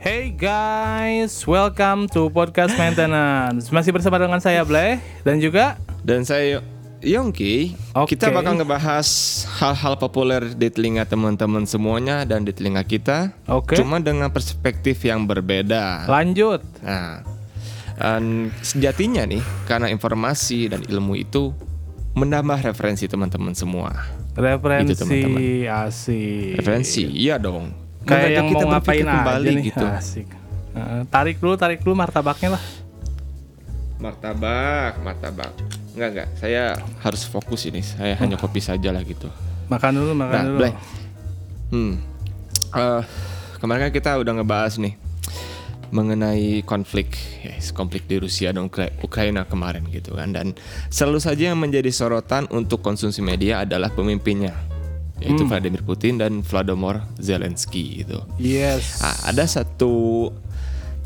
Hey guys, welcome to podcast maintenance. Masih bersama dengan saya Bleh dan juga Dan saya Yongki. Oke. Kita bakal ngebahas hal-hal populer di telinga teman-teman semuanya dan di telinga kita. Oke. Cuma dengan perspektif yang berbeda. lanjut. Nah, dan sejatinya nih, karena informasi dan ilmu itu menambah referensi teman-teman semua. Referensi Gitu, teman-teman. asik. Referensi, iya dong. Kayak yang kita mau ngapain kembali aja nih. gitu. Asik. Heeh, tarik dulu, tarik dulu martabaknya lah. Martabak, martabak. Enggak enggak, saya harus fokus ini. Saya hanya kopi saja lah gitu. Makan dulu, makan Nah, dulu. Blay. Hmm. Eh, kemarin kan kita udah ngebahas nih mengenai konflik, yes, konflik di Rusia dan Ukra- Ukraina kemarin gitu kan. Dan selalu saja yang menjadi sorotan untuk konsumsi media adalah pemimpinnya, yaitu Vladimir Putin dan Volodymyr Zelensky gitu. Yes. Ah, ada satu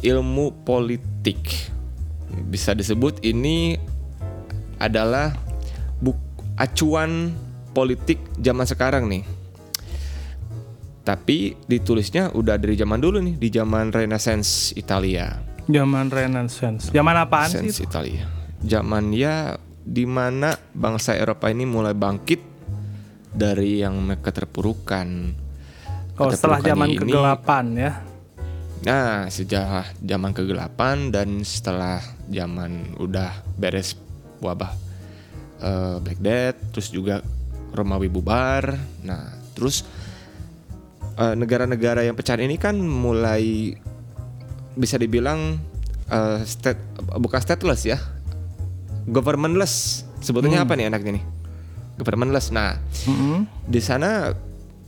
ilmu politik bisa disebut ini adalah buk acuan politik zaman sekarang nih. Tapi ditulisnya udah dari zaman dulu nih, di zaman Renaissance Italia. Zaman Renaissance. Zaman apaan sih? Renaissance itu? Italia. Zaman ya di mana bangsa Eropa ini mulai bangkit dari yang mereka terpurukan. Oh, setelah zaman ini- kegelapan ya. Nah, sejak zaman kegelapan dan setelah zaman udah beres wabah eh, Black Death, terus juga Romawi bubar. Nah, terus eh, negara-negara yang pecah ini kan mulai bisa dibilang eh, state bukan stateless ya, governmentless. Sebetulnya apa nih enaknya nih? Governmentless. Nah, Mm-mm. di sana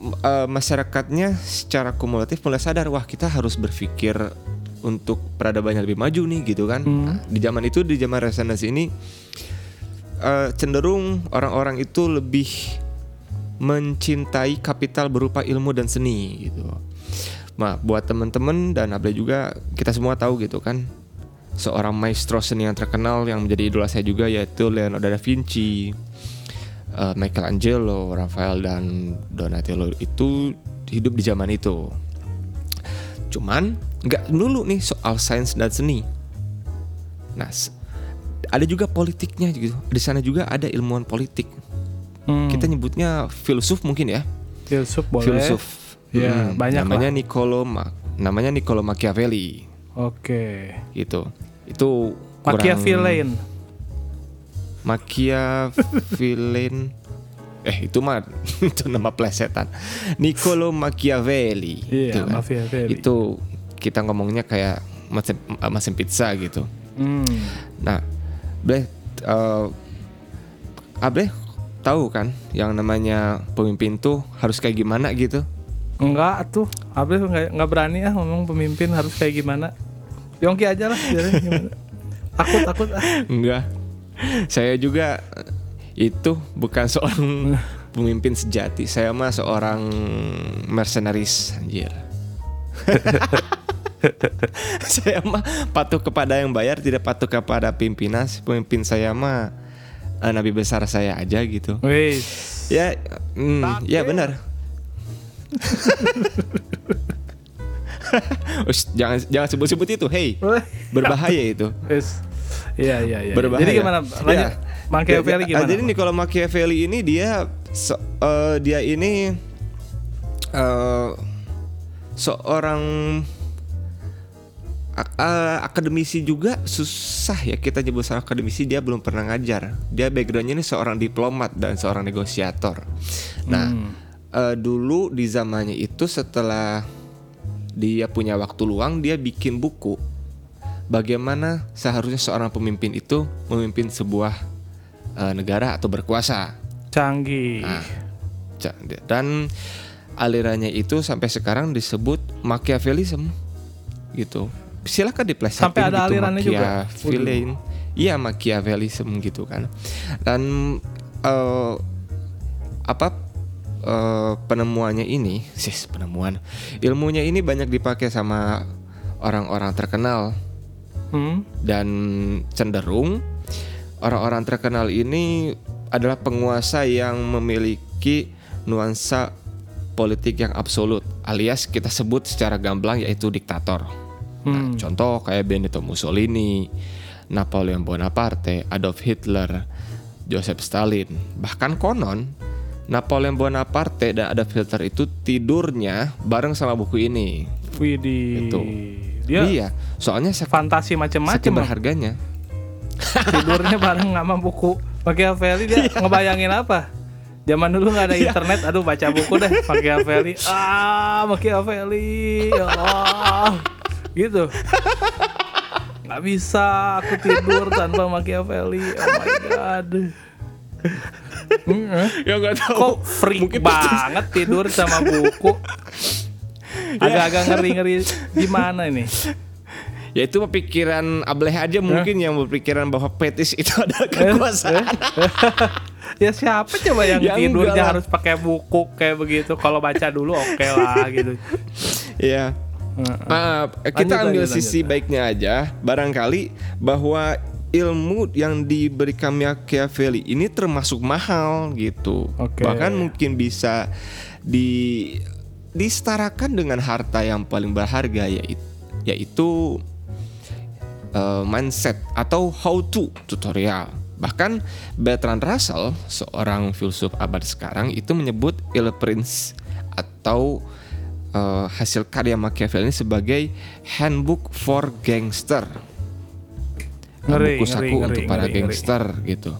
eh, masyarakatnya secara kumulatif mulai sadar wah kita harus berpikir untuk peradaban yang lebih maju nih gitu kan Nah, di zaman itu di zaman Renaissance ini eh, cenderung orang-orang itu lebih mencintai kapital berupa ilmu dan seni gitu nah buat teman-teman dan Able juga kita semua tahu gitu kan seorang maestro seni yang terkenal yang menjadi idola saya juga yaitu Leonardo da Vinci eh, Michelangelo, Raphael dan Donatello itu hidup di zaman itu. Cuman nggak dulu nih soal sains dan seni. Nah, ada juga politiknya gitu. Di sana juga ada ilmuwan politik. Hmm. Kita nyebutnya filsuf mungkin ya. filsuf boleh. Filsuf. Ya, Hmm, banyak namanya lah. Niccolo Ma- namanya Niccolo Machiavelli Oke. gitu. Itu kurang- Machiavellian. Machiavellian eh itu mah itu nama plesetan Niccolo Machiavelli Iya, itu kan. Machiavelli. itu kita ngomongnya kayak mesin, eh, mesin pizza gitu Hmm. nah Bleh eh, Ableh tahu kan yang namanya pemimpin tuh harus kayak gimana gitu Enggak tuh, Abis nggak nggak berani ah ngomong pemimpin harus kayak gimana. Yongki aja lah, gimana. Takut takut ah. enggak saya juga itu bukan seorang pemimpin sejati. Saya mah seorang mercenaris anjir. Saya mah patuh kepada yang bayar tidak patuh kepada pimpinan. Pemimpin saya mah eh, nabi besar saya aja gitu. Wis. ya mm, ya benar. Ush, jangan jangan sebut-sebut itu hey. Berbahaya itu. Iya iya iya. berbahaya. Jadi gimana? Lanjut. Ya. Machiavelli Ya, gimana? Jadi Niccolo Machiavelli ini dia se- eh, dia ini eh, seorang ak- akademisi juga susah ya kita nyebut seorang akademisi dia belum pernah ngajar. Dia backgroundnya ini seorang diplomat dan seorang negosiator. Nah Hmm. eh, dulu di zamannya itu setelah dia punya waktu luang dia bikin buku bagaimana seharusnya seorang pemimpin itu memimpin sebuah eh, negara atau berkuasa. Canggih. Nah, dan alirannya itu sampai sekarang disebut Machiavellism gitu. Silakan diplesetin Sampai ada gitu, alirannya juga? Iya Machiavellism gitu kan. Dan eh, apa eh, penemuannya ini, sis penemuan ilmunya ini banyak dipakai sama orang-orang terkenal Hmm. dan cenderung orang-orang terkenal ini adalah penguasa yang memiliki nuansa politik yang absolut, alias kita sebut secara gamblang yaitu diktator. Nah, Hmm. contoh kayak Benito Mussolini, Napoleon Bonaparte, Adolf Hitler, Joseph Stalin. Bahkan konon Napoleon Bonaparte dan Adolf Hitler itu tidurnya bareng sama buku ini. Widih. Gitu. Dia Iya, soalnya sak- fantasi macam-macam. berharganya. tidurnya bareng sama buku. Machiavelli dia ngebayangin apa? Zaman dulu nggak ada internet aduh baca buku deh Machiavelli ah Machiavelli ya Allah. Gitu. Nggak bisa aku tidur tanpa Machiavelli oh my god. Hmm, eh. Ya nggak kok freak banget tidur sama buku agak-agak ngeri-ngeri gimana ini Ya itu pikiran Ableh aja mungkin yang berpikiran bahwa petis itu Eh, adalah kekuasaan. ya siapa coba yang Ya tidurnya harus pakai buku kayak begitu kalau baca dulu oke lah gitu. Maaf, kita Lanjut, ambil lanjut, sisi lanjut. baiknya aja. Barangkali bahwa ilmu yang diberikan Machiavelli ini termasuk mahal gitu. Bahkan mungkin bisa di disetarakan dengan harta yang paling berharga yaitu yaitu uh, mindset atau how to tutorial. Bahkan Bertrand Russell, seorang filsuf abad sekarang itu menyebut Il Prince atau uh, hasil karya Machiavelli ini sebagai handbook for gangster. Ngeri, buku ngeri, saku ngeri, untuk para ngeri, ngeri. gangster gitu.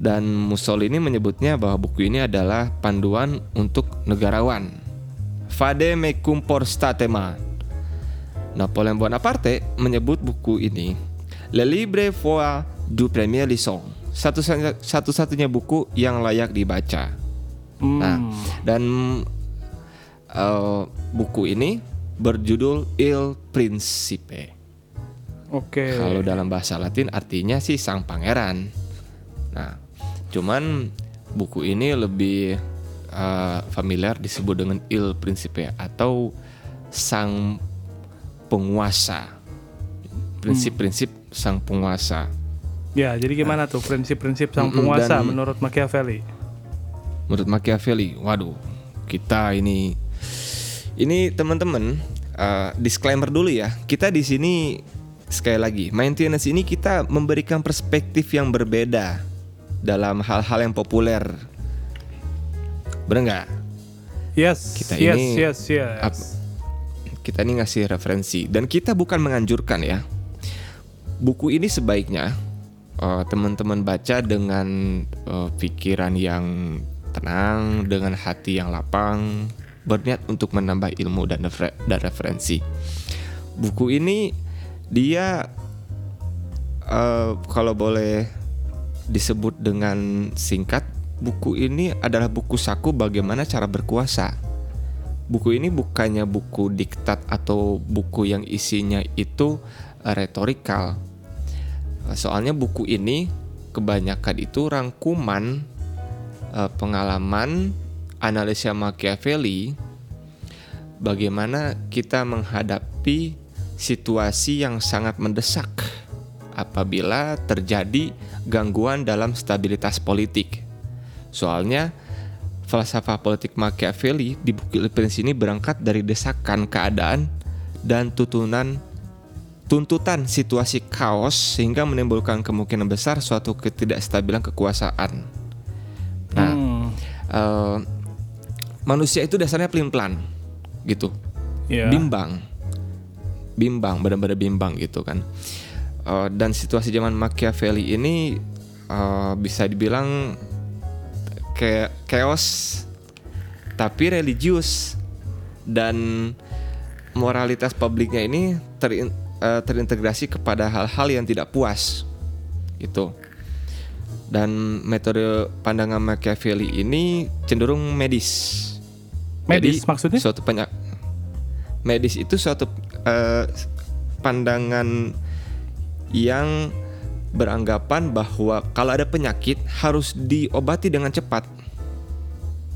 Dan Mussolini menyebutnya bahwa buku ini adalah panduan untuk negarawan. Fade me cumpor statema. Napoleon Bonaparte menyebut buku ini Le Libre foi du Premier Lisson. Satu satu-satunya buku yang layak dibaca. Hmm. Nah, dan eh, buku ini berjudul Il Principe. oke Kalau dalam bahasa Latin artinya sih sang pangeran. Nah, cuman buku ini lebih uh, familiar disebut dengan Il Principe atau sang penguasa. Prinsip-prinsip sang penguasa. ya jadi gimana tuh prinsip-prinsip sang penguasa dan- menurut Machiavelli Menurut Machiavelli, waduh, kita ini ini teman-teman uh, disclaimer dulu ya. Kita di sini sekali lagi, maintenance ini kita memberikan perspektif yang berbeda dalam hal-hal yang populer. Bener nggak? yes Kita yes ini yes yes ap- Kita ini ngasih referensi dan kita bukan menganjurkan ya. Buku ini sebaiknya uh, teman-teman baca dengan uh, pikiran yang tenang, dengan hati yang lapang, berniat untuk menambah ilmu dan, refer- dan referensi. Buku ini dia uh, kalau boleh disebut dengan singkat, buku ini adalah buku saku bagaimana cara berkuasa. Buku ini bukannya buku diktat atau buku yang isinya itu uh, retorikal. Uh, Soalnya buku ini kebanyakan itu rangkuman uh, pengalaman analisa Machiavelli bagaimana kita menghadapi situasi yang sangat mendesak apabila terjadi gangguan dalam stabilitas politik. Soalnya falsafah politik Machiavelli di buku Il Prince ini berangkat dari desakan keadaan dan tuntunan tuntutan situasi kaos sehingga menimbulkan kemungkinan besar suatu ketidakstabilan kekuasaan. Nah, Hmm, eh, manusia itu dasarnya pelin-pelan gitu ya. bimbang bimbang benar-benar bimbang gitu kan Eh, dan situasi zaman Machiavelli ini eh, bisa dibilang kayak chaos tapi religius. Dan moralitas publiknya ini terin- eh, terintegrasi kepada hal-hal yang tidak puas gitu. Dan metode pandangan Machiavelli ini cenderung medis. Medis Jadi, maksudnya? Suatu penyak medis itu suatu eh, pandangan yang beranggapan bahwa kalau ada penyakit harus diobati dengan cepat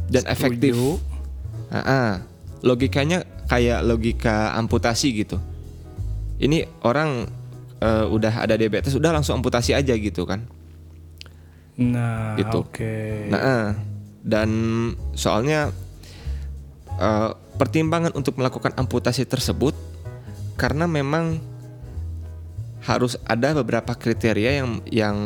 dan efektif. Setuju. Ah, ah. logikanya kayak logika amputasi gitu. Ini orang eh, udah ada diabetes udah langsung amputasi aja gitu kan. Nah, Gitu. oke. Nah, eh, dan soalnya eh, pertimbangan untuk melakukan amputasi tersebut karena memang harus ada beberapa kriteria yang yang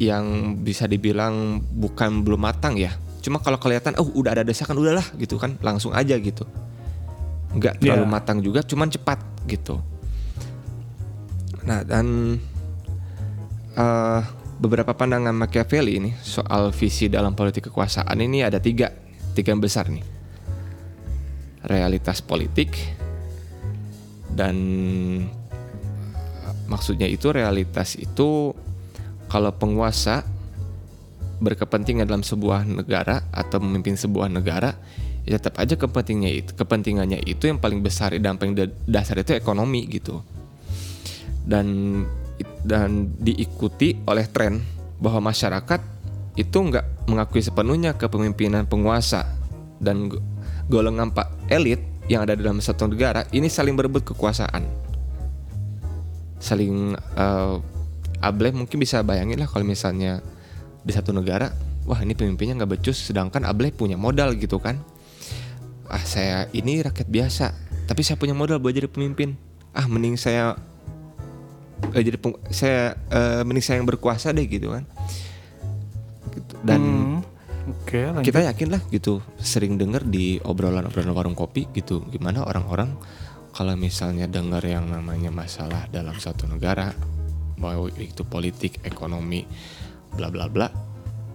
yang bisa dibilang bukan belum matang ya. Cuma kalau kelihatan oh udah ada desakan udahlah gitu kan langsung aja gitu. Nggak terlalu Ya. matang juga cuman cepat gitu. Nah, dan eh, beberapa pandangan Machiavelli ini soal visi dalam politik kekuasaan ini ada tiga, tiga yang besar nih. Realitas politik dan maksudnya itu realitas itu kalau penguasa berkepentingan dalam sebuah negara atau memimpin sebuah negara ya tetap aja kepentingannya itu kepentingannya itu yang paling besar dan paling da- dasar itu ekonomi gitu. Dan dan diikuti oleh tren bahwa masyarakat itu nggak mengakui sepenuhnya kepemimpinan penguasa dan go- golongan pak elit yang ada dalam satu negara ini saling berebut kekuasaan saling eh, Ableh mungkin bisa bayangin lah kalau misalnya di satu negara wah ini pemimpinnya nggak becus sedangkan Ableh punya modal gitu kan ah saya ini rakyat biasa tapi saya punya modal buat jadi pemimpin ah mending saya eh, jadi peng- saya eh, mending saya yang berkuasa deh gitu kan Gitu. dan Hmm, Oke, lanjut. kita yakin lah gitu sering dengar di obrolan-obrolan warung kopi gitu gimana orang-orang kalau misalnya dengar yang namanya masalah dalam satu negara mau itu politik ekonomi bla bla bla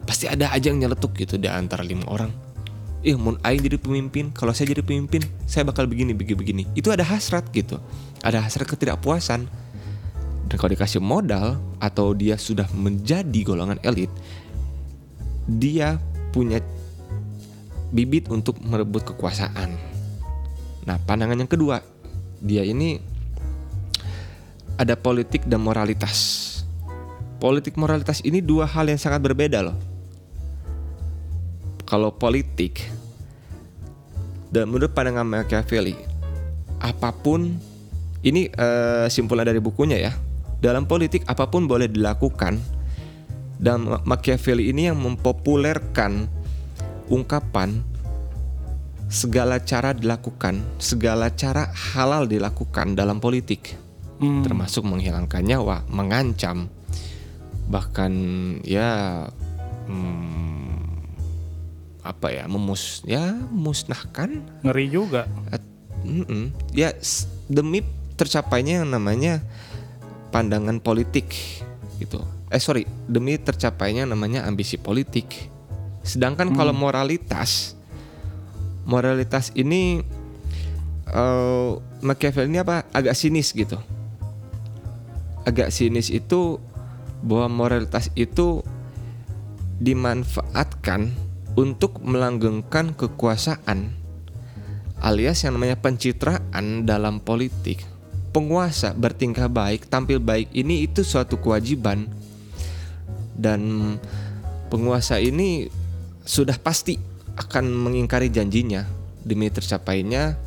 pasti ada aja yang nyeletuk gitu di antara lima orang Ih, mau aing jadi pemimpin, kalau saya jadi pemimpin, saya bakal begini, begini, begini. Itu ada hasrat gitu, ada hasrat ketidakpuasan. Dan kalau dikasih modal atau dia sudah menjadi golongan elit, dia punya bibit untuk merebut kekuasaan. Nah, pandangan yang kedua, dia ini ada politik dan moralitas. Politik moralitas ini dua hal yang sangat berbeda loh. Kalau politik dan menurut pandangan Machiavelli, apa pun ini eh, simpulan dari bukunya ya. Dalam politik apa pun boleh dilakukan dan Ma- Machiavelli ini yang mempopulerkan ungkapan segala cara dilakukan, segala cara halal dilakukan dalam politik, Hmm, termasuk menghilangkan nyawa, mengancam, bahkan ya hmm, apa ya memus ya musnahkan. Ngeri juga. At- mm-mm. ya s- demi tercapainya yang namanya pandangan politik gitu. Eh sorry demi tercapainya namanya ambisi politik. Sedangkan kalau moralitas moralitas ini eh Machiavelli ini apa? Agak sinis gitu. Agak sinis itu bahwa moralitas itu dimanfaatkan untuk melanggengkan kekuasaan alias yang namanya pencitraan dalam politik. Penguasa bertingkah baik, tampil baik ini itu suatu kewajiban. Dan penguasa ini sudah pasti akan mengingkari janjinya demi tercapainya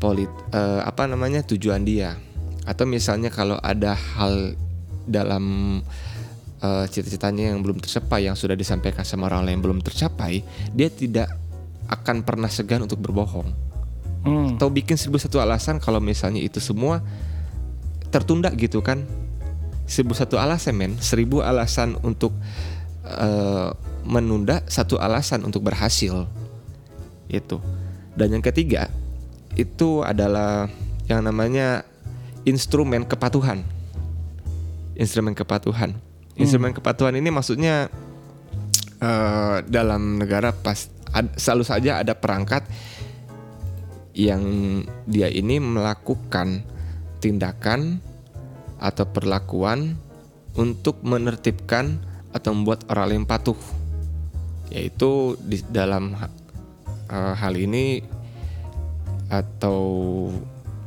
polit eh, apa namanya tujuan dia. Atau misalnya kalau ada hal dalam eh, cita-citanya yang belum tercapai yang sudah disampaikan sama orang lain belum tercapai dia tidak akan pernah segan untuk berbohong. Hmm. atau bikin seribu satu alasan kalau misalnya itu semua tertunda gitu kan. Seribu satu alasan men. Seribu alasan untuk eh, menunda satu alasan untuk berhasil. Itu. Dan yang ketiga itu adalah yang namanya instrumen kepatuhan. Instrumen kepatuhan. Instrumen kepatuhan ini maksudnya eh, dalam negara pas ad- selalu saja ada perangkat yang dia ini melakukan tindakan atau perlakuan untuk menertibkan atau membuat orang lain patuh yaitu di dalam eh, hal ini atau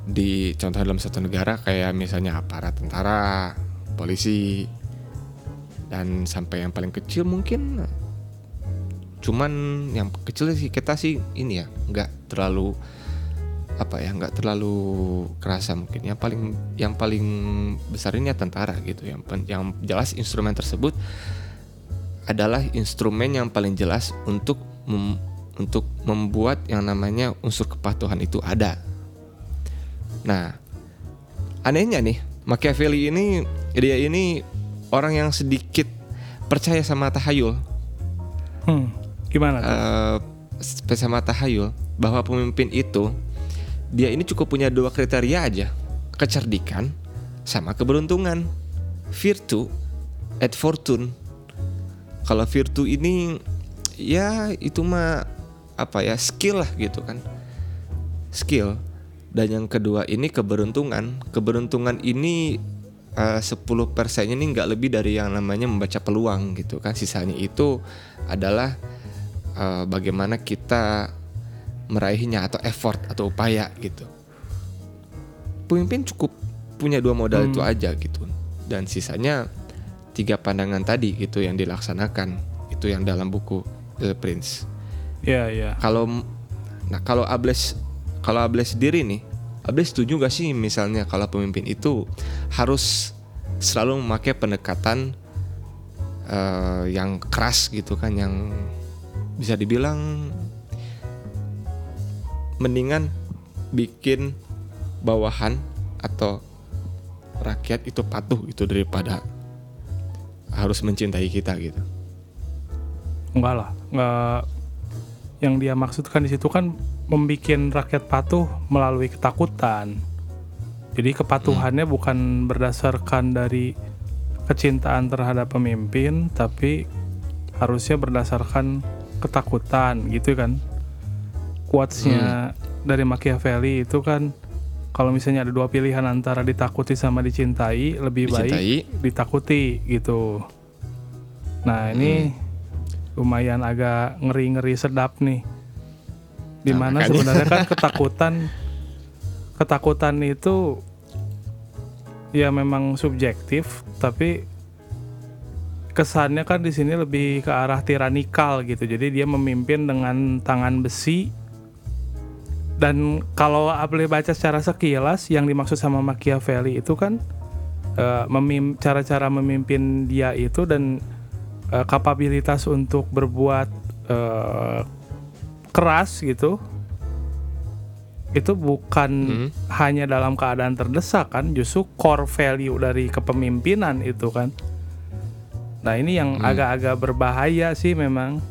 di contoh dalam satu negara kayak misalnya aparat tentara, polisi dan sampai yang paling kecil mungkin. Cuman yang kecil sih kita sih ini ya nggak terlalu apa ya nggak terlalu kerasa mungkin. Yang paling yang paling besar ini ya tentara gitu. Yang yang jelas instrumen tersebut adalah instrumen yang paling jelas untuk mem- untuk membuat yang namanya unsur kepatuhan itu ada. Nah, anehnya nih, Machiavelli ini dia ini orang yang sedikit percaya sama tahayul. Hmm, gimana? Uh, sama tahayul bahwa pemimpin itu dia ini cukup punya dua kriteria aja, kecerdikan sama keberuntungan. Virtu et fortune. Kalau virtu ini ya itu mah apa ya skill lah gitu kan. Skill. Dan yang kedua ini keberuntungan. Keberuntungan ini uh, 10 persennya ini nggak lebih dari yang namanya membaca peluang gitu kan. Sisanya itu adalah uh, bagaimana kita meraihnya atau effort atau upaya gitu. Pemimpin cukup punya dua modal hmm. itu aja gitu dan sisanya tiga pandangan tadi gitu yang dilaksanakan itu yang dalam buku The Prince. Iya yeah, iya. Yeah. Kalau nah kalau Ables kalau Ables sendiri nih, Ables setuju gak sih misalnya kalau pemimpin itu harus selalu memakai pendekatan uh, yang keras gitu kan yang bisa dibilang mendingan bikin bawahan atau rakyat itu patuh itu daripada harus mencintai kita gitu. Enggak lah, enggak yang dia maksudkan di situ kan membuat rakyat patuh melalui ketakutan. Jadi kepatuhannya hmm. bukan berdasarkan dari kecintaan terhadap pemimpin, tapi harusnya berdasarkan ketakutan gitu kan. Quotesnya hmm. dari Machiavelli itu kan kalau misalnya ada dua pilihan antara ditakuti sama dicintai, lebih dicintai. baik ditakuti gitu. Nah ini hmm. lumayan agak ngeri-ngeri sedap nih. Di mana nah, sebenarnya kan ketakutan, ketakutan itu ya memang subjektif, tapi kesannya kan di sini lebih ke arah tiranikal gitu. Jadi dia memimpin dengan tangan besi dan kalau boleh baca secara sekilas yang dimaksud sama Machiavelli itu kan uh, memim cara-cara memimpin dia itu dan uh, kapabilitas untuk berbuat uh, keras gitu itu bukan hmm. hanya dalam keadaan terdesak kan justru core value dari kepemimpinan itu kan nah ini yang hmm. agak-agak hmm. berbahaya sih memang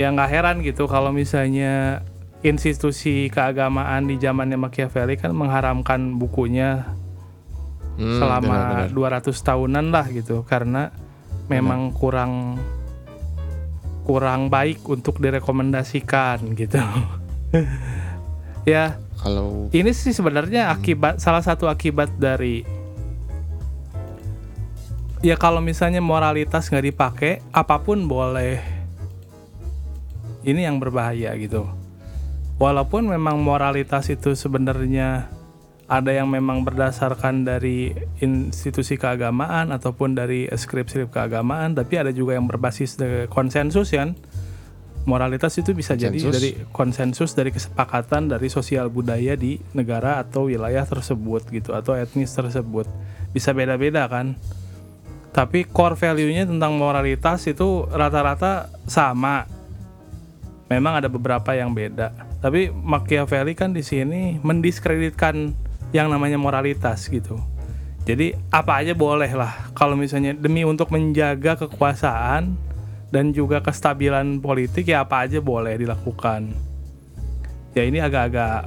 ya nggak heran gitu kalau misalnya institusi keagamaan di zamannya Machiavelli kan mengharamkan bukunya hmm, selama benar, 200 tahunan lah gitu karena memang benar. kurang kurang baik untuk direkomendasikan gitu. ya. Kalau ini sih sebenarnya akibat salah satu akibat dari ya kalau misalnya moralitas nggak dipakai apa pun boleh. Ini yang berbahaya gitu walaupun memang moralitas itu sebenarnya ada yang memang berdasarkan dari institusi keagamaan ataupun dari skrip-skrip keagamaan, tapi ada juga yang berbasis dari konsensus kan. Moralitas itu bisa konsensus. jadi dari konsensus dari kesepakatan dari sosial budaya di negara atau wilayah tersebut gitu atau etnis tersebut. Bisa beda-beda kan. Tapi core value-nya tentang moralitas itu rata-rata sama. Memang ada beberapa yang beda tapi Machiavelli kan di sini mendiskreditkan yang namanya moralitas gitu. Jadi apa aja boleh lah kalau misalnya demi untuk menjaga kekuasaan dan juga kestabilan politik ya apa aja boleh dilakukan. Ya ini agak-agak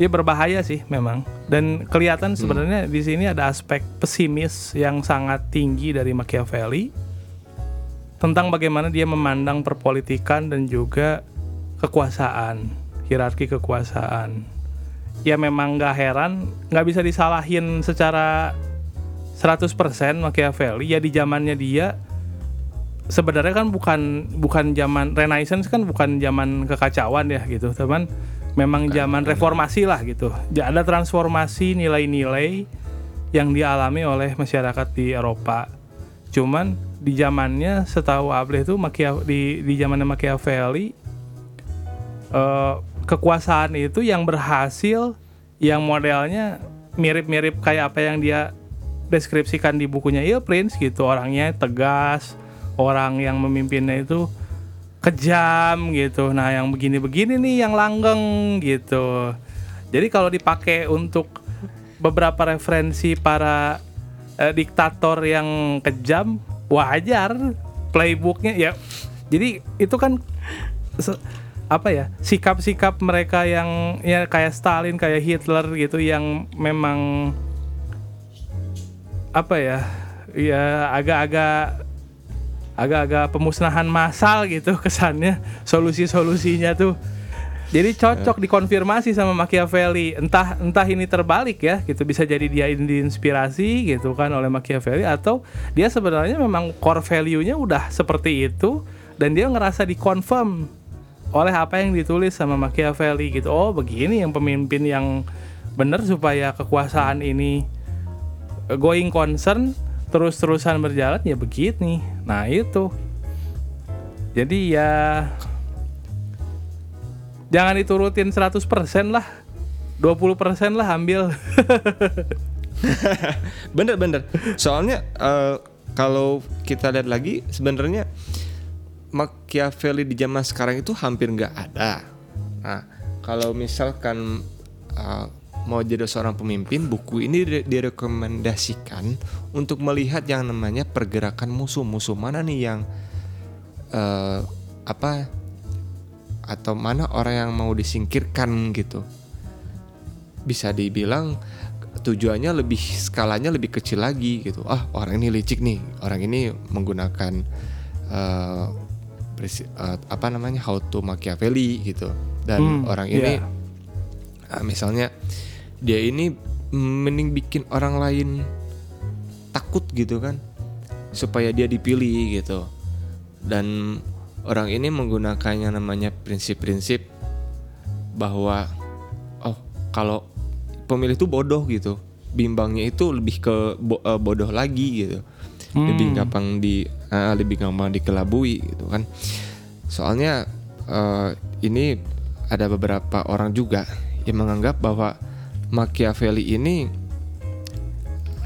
ya berbahaya sih memang dan kelihatan sebenarnya hmm. di sini ada aspek pesimis yang sangat tinggi dari Machiavelli tentang bagaimana dia memandang perpolitikan dan juga kekuasaan, hierarki kekuasaan. Ya memang gak heran, nggak bisa disalahin secara 100% Machiavelli. Ya di zamannya dia sebenarnya kan bukan bukan zaman Renaissance kan bukan zaman kekacauan ya gitu, teman. Memang zaman reformasi lah gitu. Ada transformasi nilai-nilai yang dialami oleh masyarakat di Eropa. Cuman di zamannya setahu Able itu di di zamannya Machiavelli uh, kekuasaan itu yang berhasil yang modelnya mirip-mirip kayak apa yang dia deskripsikan di bukunya Il Prince gitu orangnya tegas orang yang memimpinnya itu kejam gitu. Nah, yang begini-begini nih yang langgeng gitu. Jadi kalau dipakai untuk beberapa referensi para eh, diktator yang kejam, wajar playbooknya ya. Jadi itu kan apa ya sikap-sikap mereka yang ya kayak Stalin, kayak Hitler gitu yang memang apa ya ya agak-agak agak-agak pemusnahan massal gitu kesannya solusi-solusinya tuh jadi cocok dikonfirmasi sama Machiavelli entah entah ini terbalik ya gitu bisa jadi dia diinspirasi gitu kan oleh Machiavelli atau dia sebenarnya memang core value-nya udah seperti itu dan dia ngerasa dikonfirm oleh apa yang ditulis sama Machiavelli gitu oh begini yang pemimpin yang benar supaya kekuasaan ini going concern terus-terusan berjalan ya begini. Nah, itu. Jadi ya jangan diturutin 100% lah. 20% lah ambil. bener bener soalnya eh, kalau kita lihat lagi sebenarnya Machiavelli di zaman sekarang itu hampir nggak ada nah kalau misalkan eh, mau jadi seorang pemimpin buku ini dire- direkomendasikan untuk melihat yang namanya pergerakan musuh-musuh mana nih yang eh, apa atau mana orang yang mau disingkirkan gitu. Bisa dibilang tujuannya lebih skalanya lebih kecil lagi gitu. Ah orang ini licik nih. Orang ini menggunakan presi- eh, apa namanya how to Machiavelli gitu. Dan Hmm, orang ini iya. ah, misalnya dia ini mending bikin orang lain takut gitu kan. Supaya dia dipilih gitu. Dan orang ini menggunakannya namanya prinsip-prinsip bahwa oh kalau pemilih itu bodoh gitu bimbangnya itu lebih ke bo- eh, bodoh lagi gitu. Lebih gampang di eh, lebih gampang dikelabui gitu kan. Soalnya eh, ini ada beberapa orang juga yang menganggap bahwa Machiavelli ini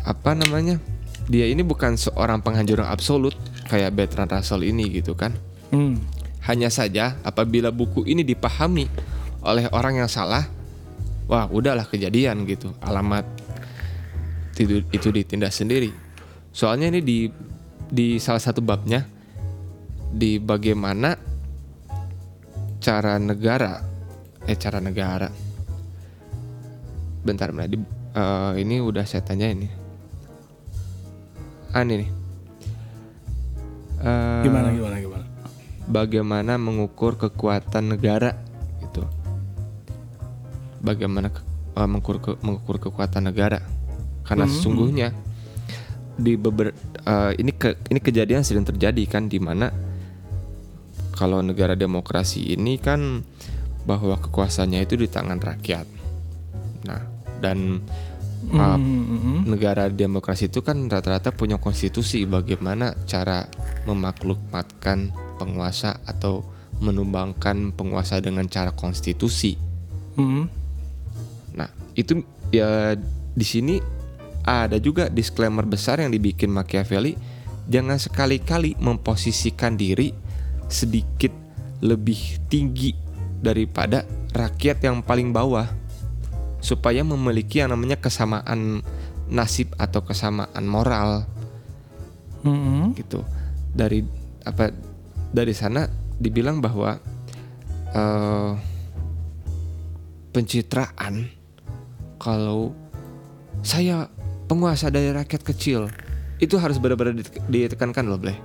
apa namanya dia ini bukan seorang penghancur yang absolut kayak Bertrand Russell ini gitu kan Hmm. hanya saja apabila buku ini dipahami oleh orang yang salah, wah udahlah kejadian gitu. Alamat itu, itu ditindas sendiri. Soalnya ini di di salah satu babnya di bagaimana cara negara eh cara negara. Bentar, bentar. Di, eh, ini udah saya tanya ini. Ah ini nih. Eh, Gimana gimana gimana? Bagaimana mengukur kekuatan negara gitu. Bagaimana ke- eh, mengukur ke- mengukur kekuatan negara. Karena sesungguhnya di beber eh, ini ke, ini kejadian sering terjadi kan di mana kalau negara demokrasi ini kan bahwa kekuasaannya itu di tangan rakyat. Nah, dan uh, Hmm, hmm, hmm. negara demokrasi itu kan rata-rata punya konstitusi bagaimana cara memaklumatkan penguasa atau menumbangkan penguasa dengan cara konstitusi. Hmm. Nah, itu ya di sini ada juga disclaimer besar yang dibikin Machiavelli, jangan sekali-kali memposisikan diri sedikit lebih tinggi daripada rakyat yang paling bawah supaya memiliki yang namanya kesamaan nasib atau kesamaan moral Hmm, hmm. gitu dari apa dari sana dibilang bahwa eh, pencitraan kalau saya penguasa dari rakyat kecil itu harus benar-benar dite- ditekankan loh Bleh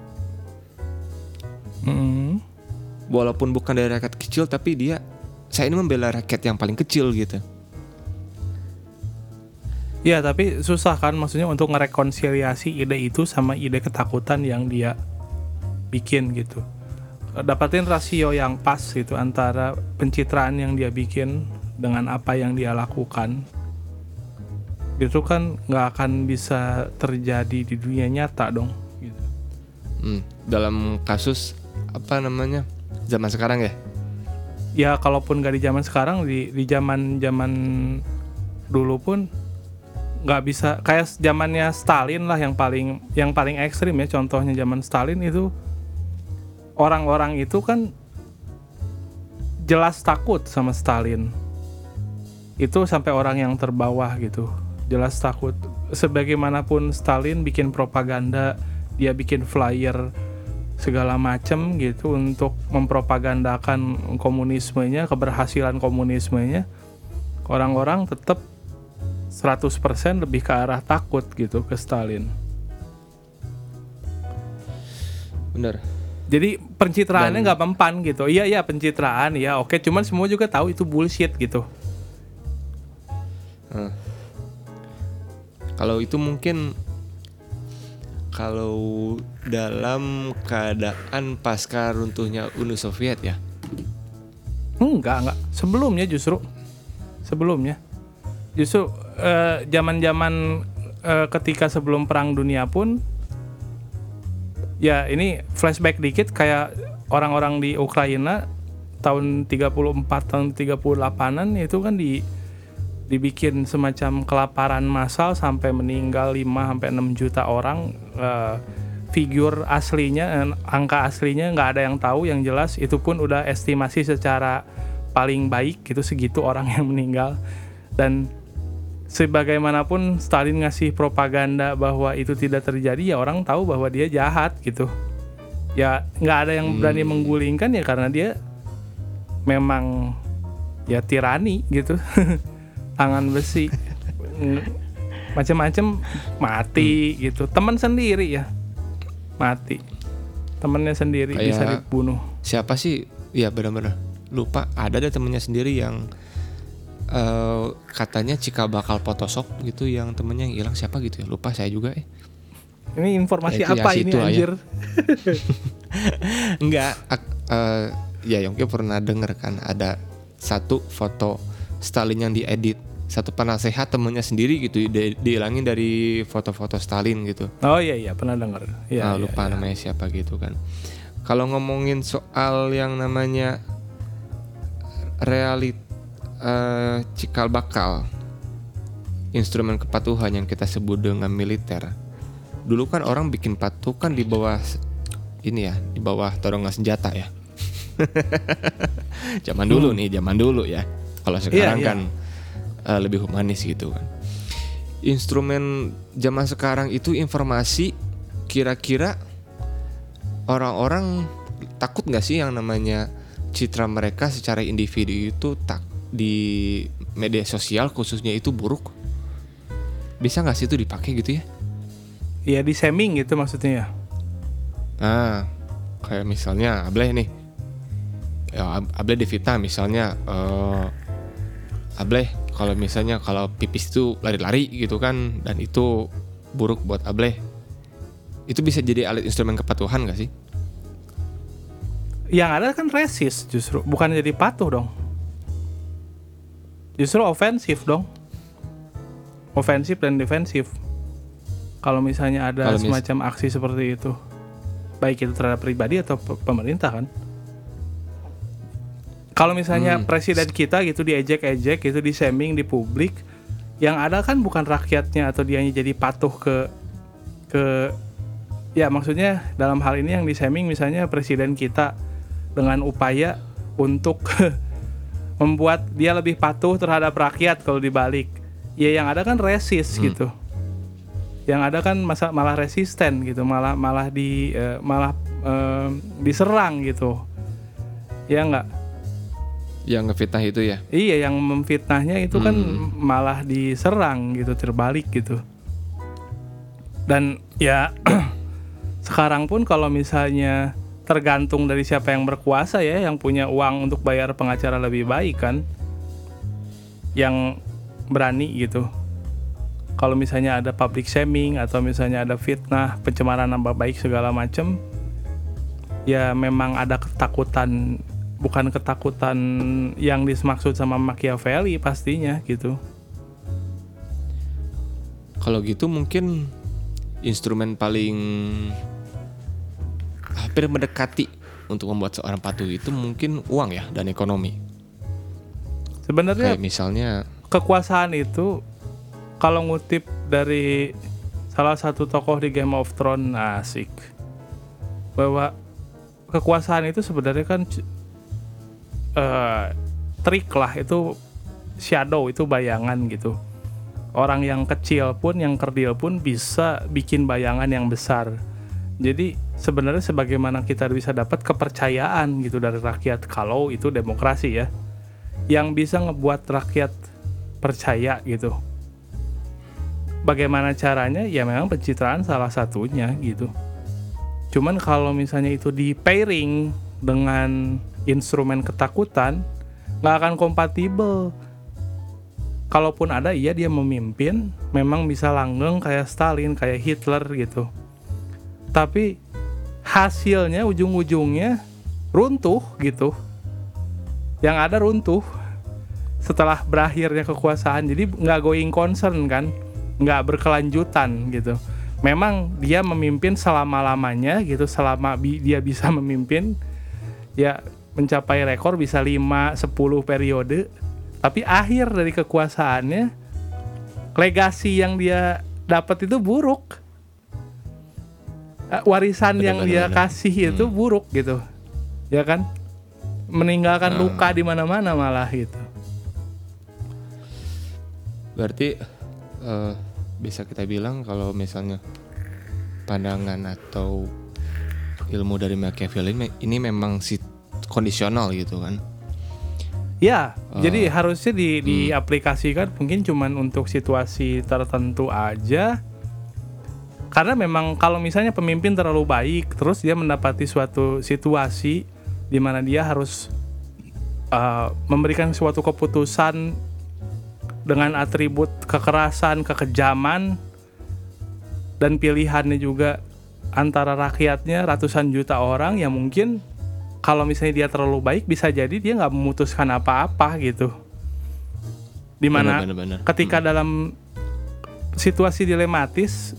Hmm. walaupun bukan dari rakyat kecil tapi dia saya ini membela rakyat yang paling kecil gitu Ya tapi susah kan maksudnya untuk ngerekonsiliasi ide itu sama ide ketakutan yang dia bikin gitu. Dapatin rasio yang pas gitu antara pencitraan yang dia bikin dengan apa yang dia lakukan. Itu kan nggak akan bisa terjadi di dunia nyata dong. Gitu. Hmm, dalam kasus apa namanya zaman sekarang ya Ya kalaupun nggak di zaman sekarang di di zaman zaman dulu pun nggak bisa kayak zamannya Stalin lah yang paling yang paling ekstrim ya contohnya zaman Stalin itu orang-orang itu kan jelas takut sama Stalin. Itu sampai orang yang terbawah gitu. Jelas takut. Sebagaimanapun Stalin bikin propaganda, dia bikin flyer segala macam gitu untuk mempropagandakan komunismenya, keberhasilan komunismenya. Orang-orang tetap 100% lebih ke arah takut gitu ke Stalin. Bener. Jadi pencitraannya nggak mempan gitu. Iya iya pencitraan ya oke. Cuman semua juga tahu itu bullshit gitu. Heeh. Kalau itu mungkin kalau dalam keadaan pasca runtuhnya Uni Soviet ya. Enggak enggak. Sebelumnya justru sebelumnya justru eh, zaman-zaman eh, ketika sebelum Perang Dunia pun ya ini flashback dikit kayak orang-orang di Ukraina tahun 34 tahun 38-an itu kan di dibikin semacam kelaparan massal sampai meninggal 5 sampai 6 juta orang. Eh, figur aslinya eh, angka aslinya nggak ada yang tahu. Yang jelas itu pun udah estimasi secara paling baik gitu segitu orang yang meninggal. Dan sebagaimanapun Stalin ngasih propaganda bahwa itu tidak terjadi ya orang tahu bahwa dia jahat gitu. Ya nggak ada yang berani menggulingkan ya karena dia memang ya tirani gitu. Tangan besi. Mm, macam-macam mati gitu. Teman sendiri ya. Mati. Temennya sendiri Kayak- bisa dibunuh. Siapa sih? Ya benar-benar. Lupa. Ada deh temennya sendiri yang eh, katanya cikal bakal Photoshop gitu yang temennya yang hilang siapa gitu ya? Lupa saya juga eh. Ini informasi Ya, ya, apa ini situ aja. anjir? Enggak ak- eh, ya Yongki pernah denger kan ada satu foto Stalin yang diedit. Satu penasehat temennya sendiri gitu di- dihilangin dari foto-foto Stalin gitu. Oh iya iya pernah dengar ya Ah, lupa namanya siapa gitu kan. Kalau ngomongin soal yang namanya realit eh, cikal bakal. Instrumen kepatuhan yang kita sebut dengan militer. Dulu kan orang bikin patuh kan di bawah ini ya di bawah torongan senjata ya. Zaman dulu nih zaman dulu ya. Kalau sekarang iya. kan eh, lebih humanis gitu kan. Instrumen zaman sekarang itu informasi kira-kira orang-orang takut nggak sih yang namanya citra mereka secara individu itu tak di media sosial khususnya itu buruk? Bisa nggak sih itu dipakai gitu ya? Iya di seming gitu maksudnya ya. Nah kayak misalnya Ableh nih. Ya Ab- Ableh Devita misalnya eh Ableh kalau misalnya kalau pipis itu lari-lari gitu kan dan itu buruk buat Ableh. Itu bisa jadi alat instrumen kepatuhan gak sih? Yang ada kan resist justru bukan jadi patuh dong justru ofensif dong. Ofensif dan defensif kalau misalnya ada mis- semacam aksi seperti itu baik itu terhadap pribadi atau pe- pemerintah kan. Kalau misalnya Hmm. presiden kita gitu diejek-ejek gitu diseming di publik yang ada kan bukan rakyatnya atau dianya jadi patuh ke ke ya maksudnya dalam hal ini yang diseming misalnya presiden kita dengan upaya untuk membuat dia lebih patuh terhadap rakyat kalau dibalik. Ya yang ada kan resist Hmm. gitu. Yang ada kan masa malah resisten gitu malah malah di eh, malah eh, diserang gitu. Ya nggak? Yang ngefitnah itu ya? Iya yang memfitnahnya itu kan Hmm. malah diserang gitu terbalik gitu. Dan ya sekarang pun kalau misalnya tergantung dari siapa yang berkuasa ya yang punya uang untuk bayar pengacara lebih baik kan. Yang berani gitu. Kalau misalnya ada public shaming atau misalnya ada fitnah pencemaran nama baik segala macam ya memang ada ketakutan bukan ketakutan yang dimaksud sama Machiavelli pastinya gitu. Kalau gitu mungkin instrumen paling hampir mendekati untuk membuat seorang patuh itu mungkin uang ya dan ekonomi. sebenarnya Kayak misalnya kekuasaan itu kalau ngutip dari salah satu tokoh di Game of Thrones asik. Bahwa kekuasaan itu sebenarnya kan eh, trik lah itu shadow itu bayangan gitu. Orang yang kecil pun yang kerdil pun bisa bikin bayangan yang besar jadi sebenarnya sebagaimana kita bisa dapat kepercayaan gitu dari rakyat kalau itu demokrasi ya yang bisa ngebuat rakyat percaya gitu. Bagaimana caranya? Ya memang pencitraan salah satunya gitu. Cuman kalau misalnya itu di pairing dengan instrumen ketakutan nggak akan kompatibel. Kalaupun ada iya dia memimpin memang bisa langgeng kayak Stalin kayak Hitler gitu tapi hasilnya ujung-ujungnya runtuh gitu. Yang ada runtuh setelah berakhirnya kekuasaan. Jadi nggak going concern kan nggak berkelanjutan gitu. Memang dia memimpin selama lamanya gitu selama bi- dia bisa memimpin ya mencapai rekor bisa 5 10 periode. Tapi akhir dari kekuasaannya legasi yang dia dapat itu buruk warisan Benar, yang dia benar. kasih itu Hmm. buruk gitu ya kan meninggalkan Hmm. luka di mana-mana malah gitu Berarti eh, bisa kita bilang kalau misalnya pandangan atau ilmu dari Machiavelli ini memang si kondisional gitu kan. Ya, Oh. jadi harusnya di Hmm. diaplikasikan mungkin cuman untuk situasi tertentu aja. Karena memang kalau misalnya pemimpin terlalu baik, terus dia mendapati suatu situasi di mana dia harus uh, memberikan suatu keputusan dengan atribut kekerasan, kekejaman, dan pilihannya juga antara rakyatnya ratusan juta orang yang mungkin kalau misalnya dia terlalu baik bisa jadi dia nggak memutuskan apa-apa gitu. Di mana Benar, benar, benar. ketika dalam situasi dilematis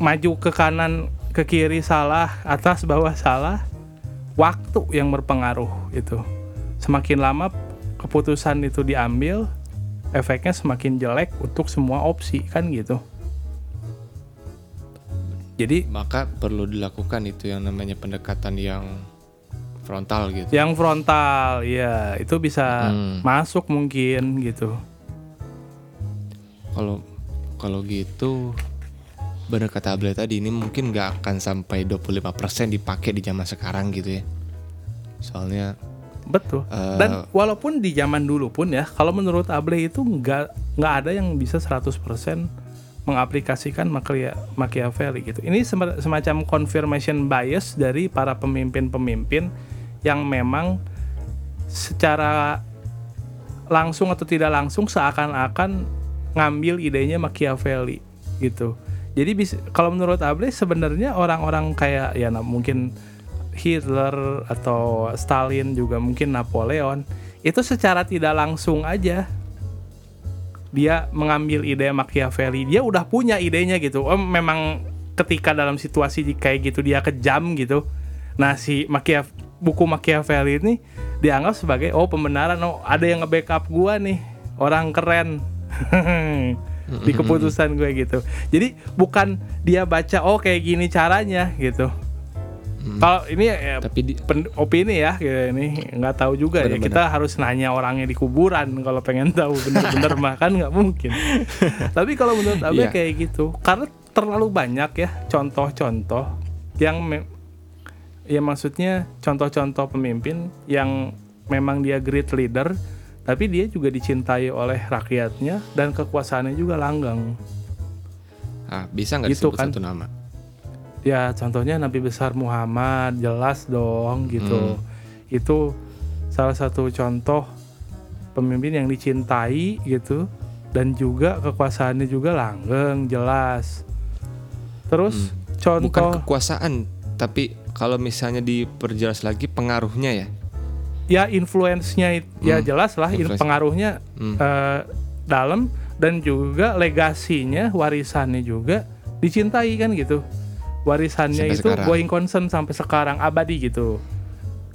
maju ke kanan ke kiri salah atas bawah salah waktu yang berpengaruh itu semakin lama keputusan itu diambil efeknya semakin jelek untuk semua opsi kan gitu jadi Maka perlu dilakukan itu yang namanya pendekatan yang frontal gitu. yang frontal ya itu bisa Hmm. masuk mungkin gitu Kalau kalau gitu benar kata Abel tadi ini mungkin nggak akan sampai 25% dipakai di zaman sekarang gitu ya. Soalnya Betul. Eh, Dan walaupun di zaman dulu pun ya, kalau menurut Able itu nggak nggak ada yang bisa 100% mengaplikasikan Machiavelli, Machiavelli gitu. Ini sem- semacam confirmation bias dari para pemimpin-pemimpin yang memang secara langsung atau tidak langsung seakan-akan ngambil idenya Machiavelli gitu. Jadi bis- kalau menurut Able sebenarnya orang-orang kayak ya nah, mungkin Hitler atau Stalin juga mungkin Napoleon itu secara tidak langsung aja dia mengambil ide Machiavelli dia udah punya idenya gitu. Oh memang ketika dalam situasi kayak gitu dia kejam gitu. Nah si Machiav buku Machiavelli ini dianggap sebagai oh pembenaran. Oh ada yang nge-backup gua nih orang keren di keputusan gue gitu. Jadi bukan dia baca oh kayak gini caranya gitu. Kalau ini ya, tapi di, pen- opini ya gitu. Ini nggak tahu juga ya. Bener-bener. kita harus nanya orangnya di kuburan kalau pengen tahu bener-bener mah kan nggak mungkin. Tapi kalau menurut Abe Iya. kayak gitu karena terlalu banyak ya contoh-contoh yang ya maksudnya contoh-contoh pemimpin yang memang dia great leader tapi dia juga dicintai oleh rakyatnya dan kekuasaannya juga langgeng ah, bisa nggak Gitu disebut kan. satu nama? ya contohnya Nabi besar Muhammad jelas dong gitu itu salah satu contoh pemimpin yang dicintai gitu dan juga kekuasaannya juga langgeng jelas terus Bukan contoh kekuasaan, tapi kalau misalnya diperjelas lagi pengaruhnya ya. Ya influence-nya ya Hmm, jelas lah in- influence. pengaruhnya Hmm. eh, dalam dan juga legasinya warisannya juga dicintai kan gitu warisannya Sampai itu sekarang. going concern sampai sekarang abadi gitu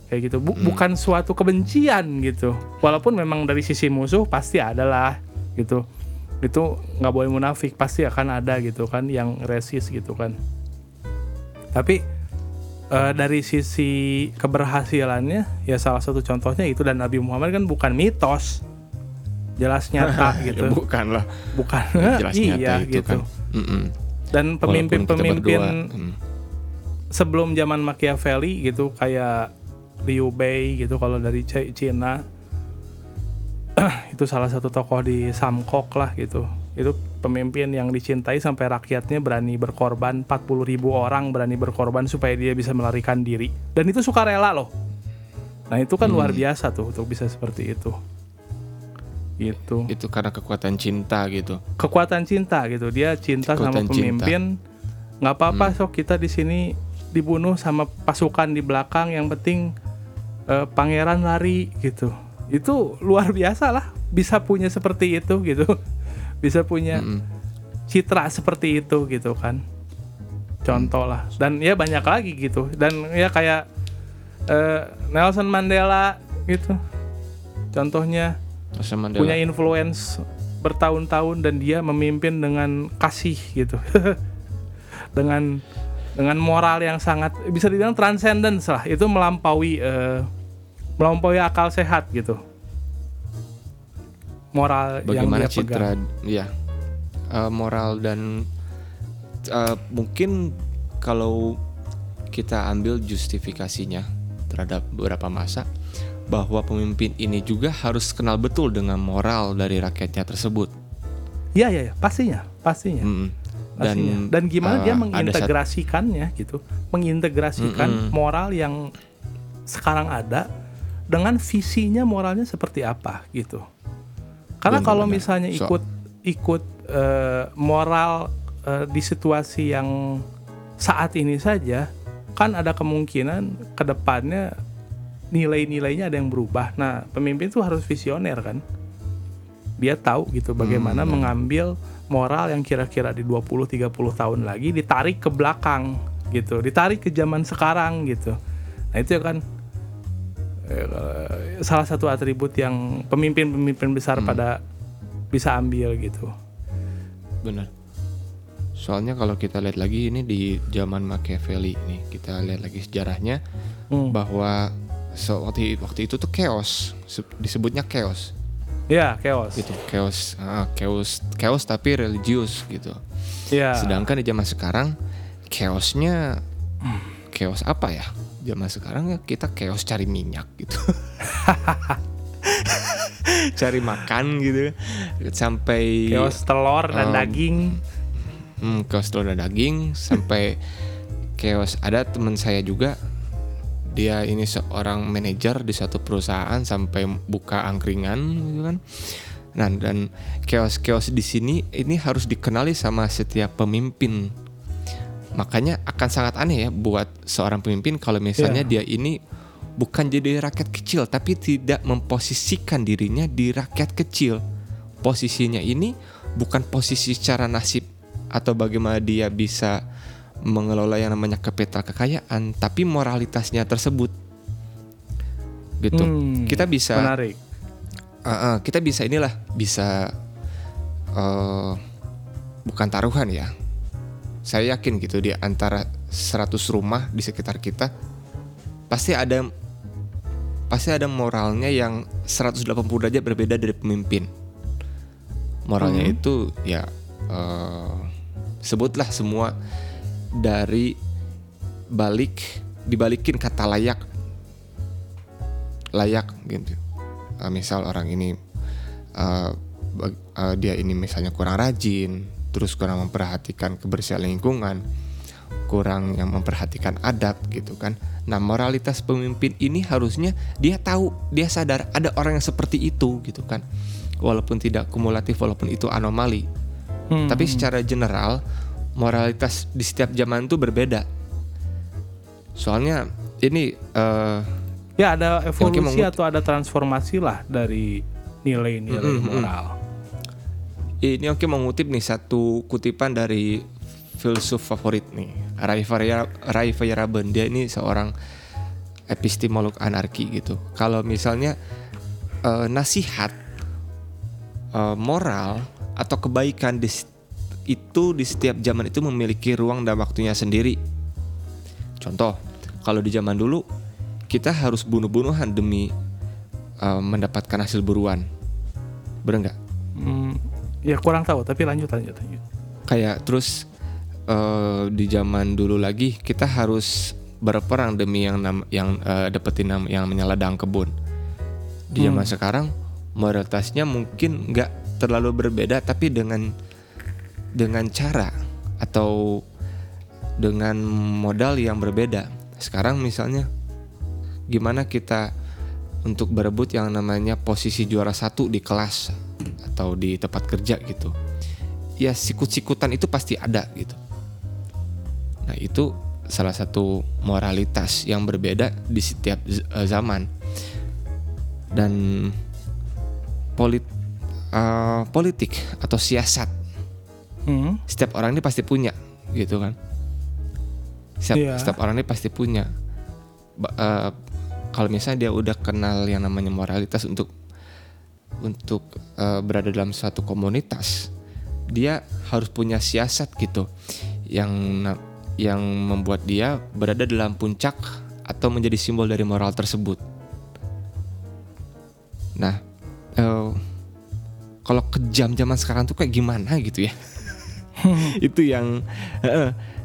kayak gitu Bu- Hmm. bukan suatu kebencian gitu walaupun memang dari sisi musuh pasti ada lah gitu itu nggak boleh munafik pasti akan ada gitu kan yang resist gitu kan tapi eh, dari sisi keberhasilannya ya salah satu contohnya itu dan Nabi Muhammad kan bukan mitos. Jelas nyata Ya, gitu. bukan lah. Bukan. Jelas nyata iya itu gitu. kan. Mm-mm. dan Walaupun kita pemimpin-pemimpin mm. sebelum zaman Machiavelli gitu kayak Liu Bei gitu kalau dari Cina itu salah satu tokoh di Samkok lah gitu itu pemimpin yang dicintai sampai rakyatnya berani berkorban 40 ribu orang berani berkorban supaya dia bisa melarikan diri. Dan itu sukarela loh. Nah itu kan luar biasa tuh untuk bisa seperti itu. Gitu. Itu karena kekuatan cinta gitu. Kekuatan cinta gitu. Dia cinta sama Kekuatan pemimpin. Nggak apa-apa sok kita di sini dibunuh sama pasukan di belakang. Yang penting eh, pangeran lari gitu. Itu luar biasa lah bisa punya seperti itu gitu bisa punya Mm-mm. citra seperti itu gitu kan. Contoh lah dan ya banyak lagi gitu. Dan ya kayak eh, Nelson Mandela gitu. Contohnya Nelson Mandela. punya influence bertahun-tahun dan dia memimpin dengan kasih gitu. Dengan dengan moral yang sangat bisa dibilang transcendence lah. Itu melampaui eh, melampaui akal sehat gitu moral bagaimana yang dia citra pegang. ya eh, moral dan eh, mungkin kalau kita ambil justifikasinya terhadap beberapa masa bahwa pemimpin ini juga harus kenal betul dengan moral dari rakyatnya tersebut. Iya iya ya, pastinya pastinya. Mm. dan pastinya. dan gimana eh, dia mengintegrasikannya gitu. Mengintegrasikan Mm-mm. moral yang sekarang ada dengan visinya moralnya seperti apa gitu karena Benar, kalau benar. misalnya So- ikut ikut eh, moral eh, di situasi yang saat ini saja kan ada kemungkinan ke depannya nilai-nilainya ada yang berubah nah pemimpin itu harus visioner kan dia tahu gitu bagaimana Hmm. mengambil moral yang kira-kira di 20 30 tahun lagi ditarik ke belakang gitu, ditarik ke zaman sekarang gitu. Nah, itu kan salah satu atribut yang pemimpin-pemimpin besar Hmm. pada bisa ambil gitu. benar soalnya kalau kita lihat lagi ini di zaman Machiavelli nih kita lihat lagi sejarahnya Hmm. bahwa so, waktu waktu itu tuh chaos se- disebutnya chaos Ya, chaos. gitu chaos ah, chaos chaos tapi religius gitu Ya. sedangkan di zaman sekarang chaosnya chaos apa ya? Zaman sekarang ya kita chaos cari minyak gitu. Cari makan gitu. Sampai chaos telur dan um, daging. hmm, chaos telur dan daging. Sampai chaos ada teman saya juga. Dia ini seorang manajer di suatu perusahaan sampai buka angkringan gitu kan. Nah dan chaos-chaos di sini ini harus dikenali sama setiap pemimpin makanya akan sangat aneh ya buat seorang pemimpin kalau misalnya dia ini bukan jadi rakyat kecil tapi tidak memposisikan dirinya di rakyat kecil posisinya ini bukan posisi secara nasib atau bagaimana dia bisa mengelola yang namanya kapital kekayaan tapi moralitasnya tersebut gitu Hmm, kita bisa Menarik. Uh, uh, kita bisa inilah bisa uh, bukan taruhan ya. Saya yakin gitu di antara 100 rumah di sekitar kita pasti ada pasti ada moralnya yang 180 derajat berbeda dari pemimpin. Moralnya Hmm. itu ya uh, sebutlah semua dari balik dibalikin kata layak layak gitu Uh, misal orang ini uh, uh, dia ini misalnya kurang rajin terus kurang memperhatikan kebersihan lingkungan kurang yang memperhatikan adab gitu kan nah moralitas pemimpin ini harusnya dia tahu dia sadar ada orang yang seperti itu gitu kan walaupun tidak kumulatif walaupun itu anomali Hmm. tapi secara general moralitas di setiap zaman itu berbeda soalnya ini eh, ya ada evolusi atau ada transformasi lah dari nilai-nilai Mm-mm, mm-mm. moral. Ini oke mengutip nih satu kutipan dari filsuf favorit nih, Ray Feyerabend. Dia ini seorang epistemolog anarki gitu. Kalau misalnya eh, nasihat eh, moral atau kebaikan di, itu di setiap zaman itu memiliki ruang dan waktunya sendiri. Contoh, kalau di zaman dulu kita harus bunuh-bunuhan demi uh, mendapatkan hasil buruan. Bener nggak? Hmm, ya kurang tahu tapi lanjut lanjut lanjut. Kayak terus uh, di zaman dulu lagi kita harus berperang demi yang nam, yang uh, dapetin nam, yang menyaladang kebun. Di zaman sekarang moralitasnya mungkin nggak terlalu berbeda tapi dengan dengan cara atau dengan modal yang berbeda. Sekarang misalnya gimana kita untuk berebut yang namanya posisi juara satu di kelas atau di tempat kerja gitu. Ya sikut-sikutan itu pasti ada gitu. Nah itu salah satu moralitas yang berbeda di setiap eh, zaman dan polit uh, politik atau siasat Hmm. setiap orang ini pasti punya gitu kan setiap, Iya. setiap orang ini pasti punya Ba- eh, kalau misalnya dia udah kenal yang namanya moralitas untuk untuk eh, berada dalam suatu komunitas dia harus punya siasat gitu yang yang membuat dia berada dalam puncak atau menjadi simbol dari moral tersebut. Nah eh, kalau kejam zaman sekarang tuh kayak gimana gitu ya? Itu yang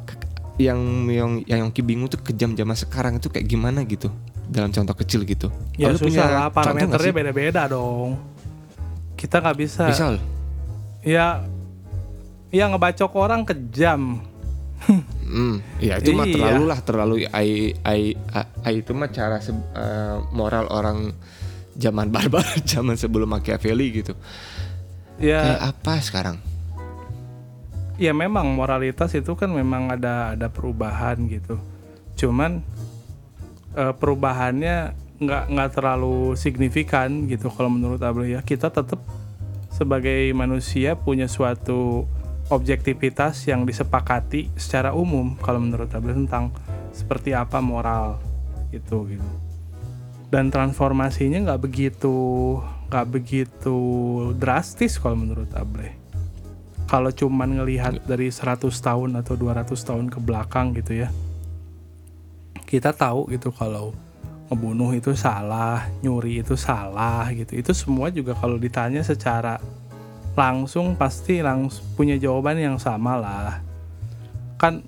ke- yang yang yang Yongki bingung tuh kejam zaman sekarang itu kayak gimana gitu dalam contoh kecil gitu. Ya Lalu susah lah parameternya beda-beda dong. Kita nggak bisa. Misal, Ya, ya ngebacok orang kejam. hmm, ya itu mah Iya. terlalu lah terlalu ai ai a- ai itu mah cara se- eh, moral orang zaman barbar zaman sebelum Machiavelli gitu. Ya, Kayak apa sekarang? ya memang moralitas itu kan memang ada ada perubahan gitu. Cuman eh, perubahannya nggak nggak terlalu signifikan gitu kalau menurut Abel ya. Kita tetap sebagai manusia punya suatu objektivitas yang disepakati secara umum kalau menurut Abel tentang seperti apa moral gitu gitu. Dan transformasinya nggak begitu nggak begitu drastis kalau menurut Abre kalau cuman ngelihat dari 100 tahun atau 200 tahun ke belakang gitu ya kita tahu gitu kalau ngebunuh itu salah nyuri itu salah gitu itu semua juga kalau ditanya secara langsung pasti langsung punya jawaban yang sama lah kan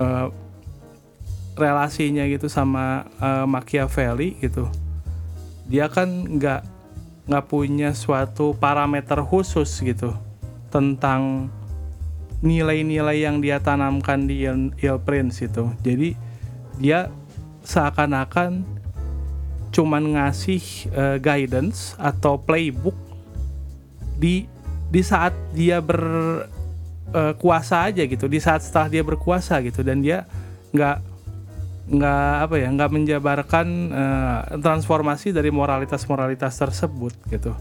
eh, relasinya gitu sama eh, Machiavelli gitu dia kan nggak nggak punya suatu parameter khusus gitu tentang nilai-nilai yang dia tanamkan di Il, Il Prince itu. Jadi dia seakan-akan cuman ngasih eh, guidance atau playbook di di saat dia berkuasa aja gitu, di saat setelah dia berkuasa gitu dan dia nggak nggak apa ya nggak menjabarkan eh, transformasi dari moralitas-moralitas tersebut gitu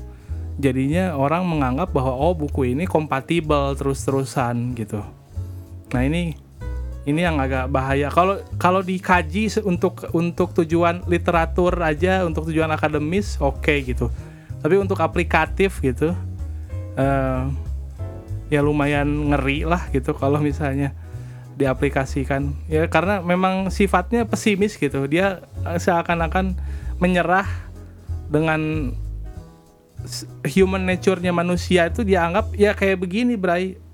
jadinya orang menganggap bahwa oh buku ini kompatibel terus-terusan gitu. Nah ini ini yang agak bahaya. Kalau kalau dikaji untuk untuk tujuan literatur aja, untuk tujuan akademis oke gitu. Tapi untuk aplikatif gitu, eh, ya lumayan ngeri lah gitu kalau misalnya diaplikasikan. Ya karena memang sifatnya pesimis gitu. Dia eh, seakan-akan menyerah dengan human nature-nya manusia itu dianggap ya kayak begini, Bray.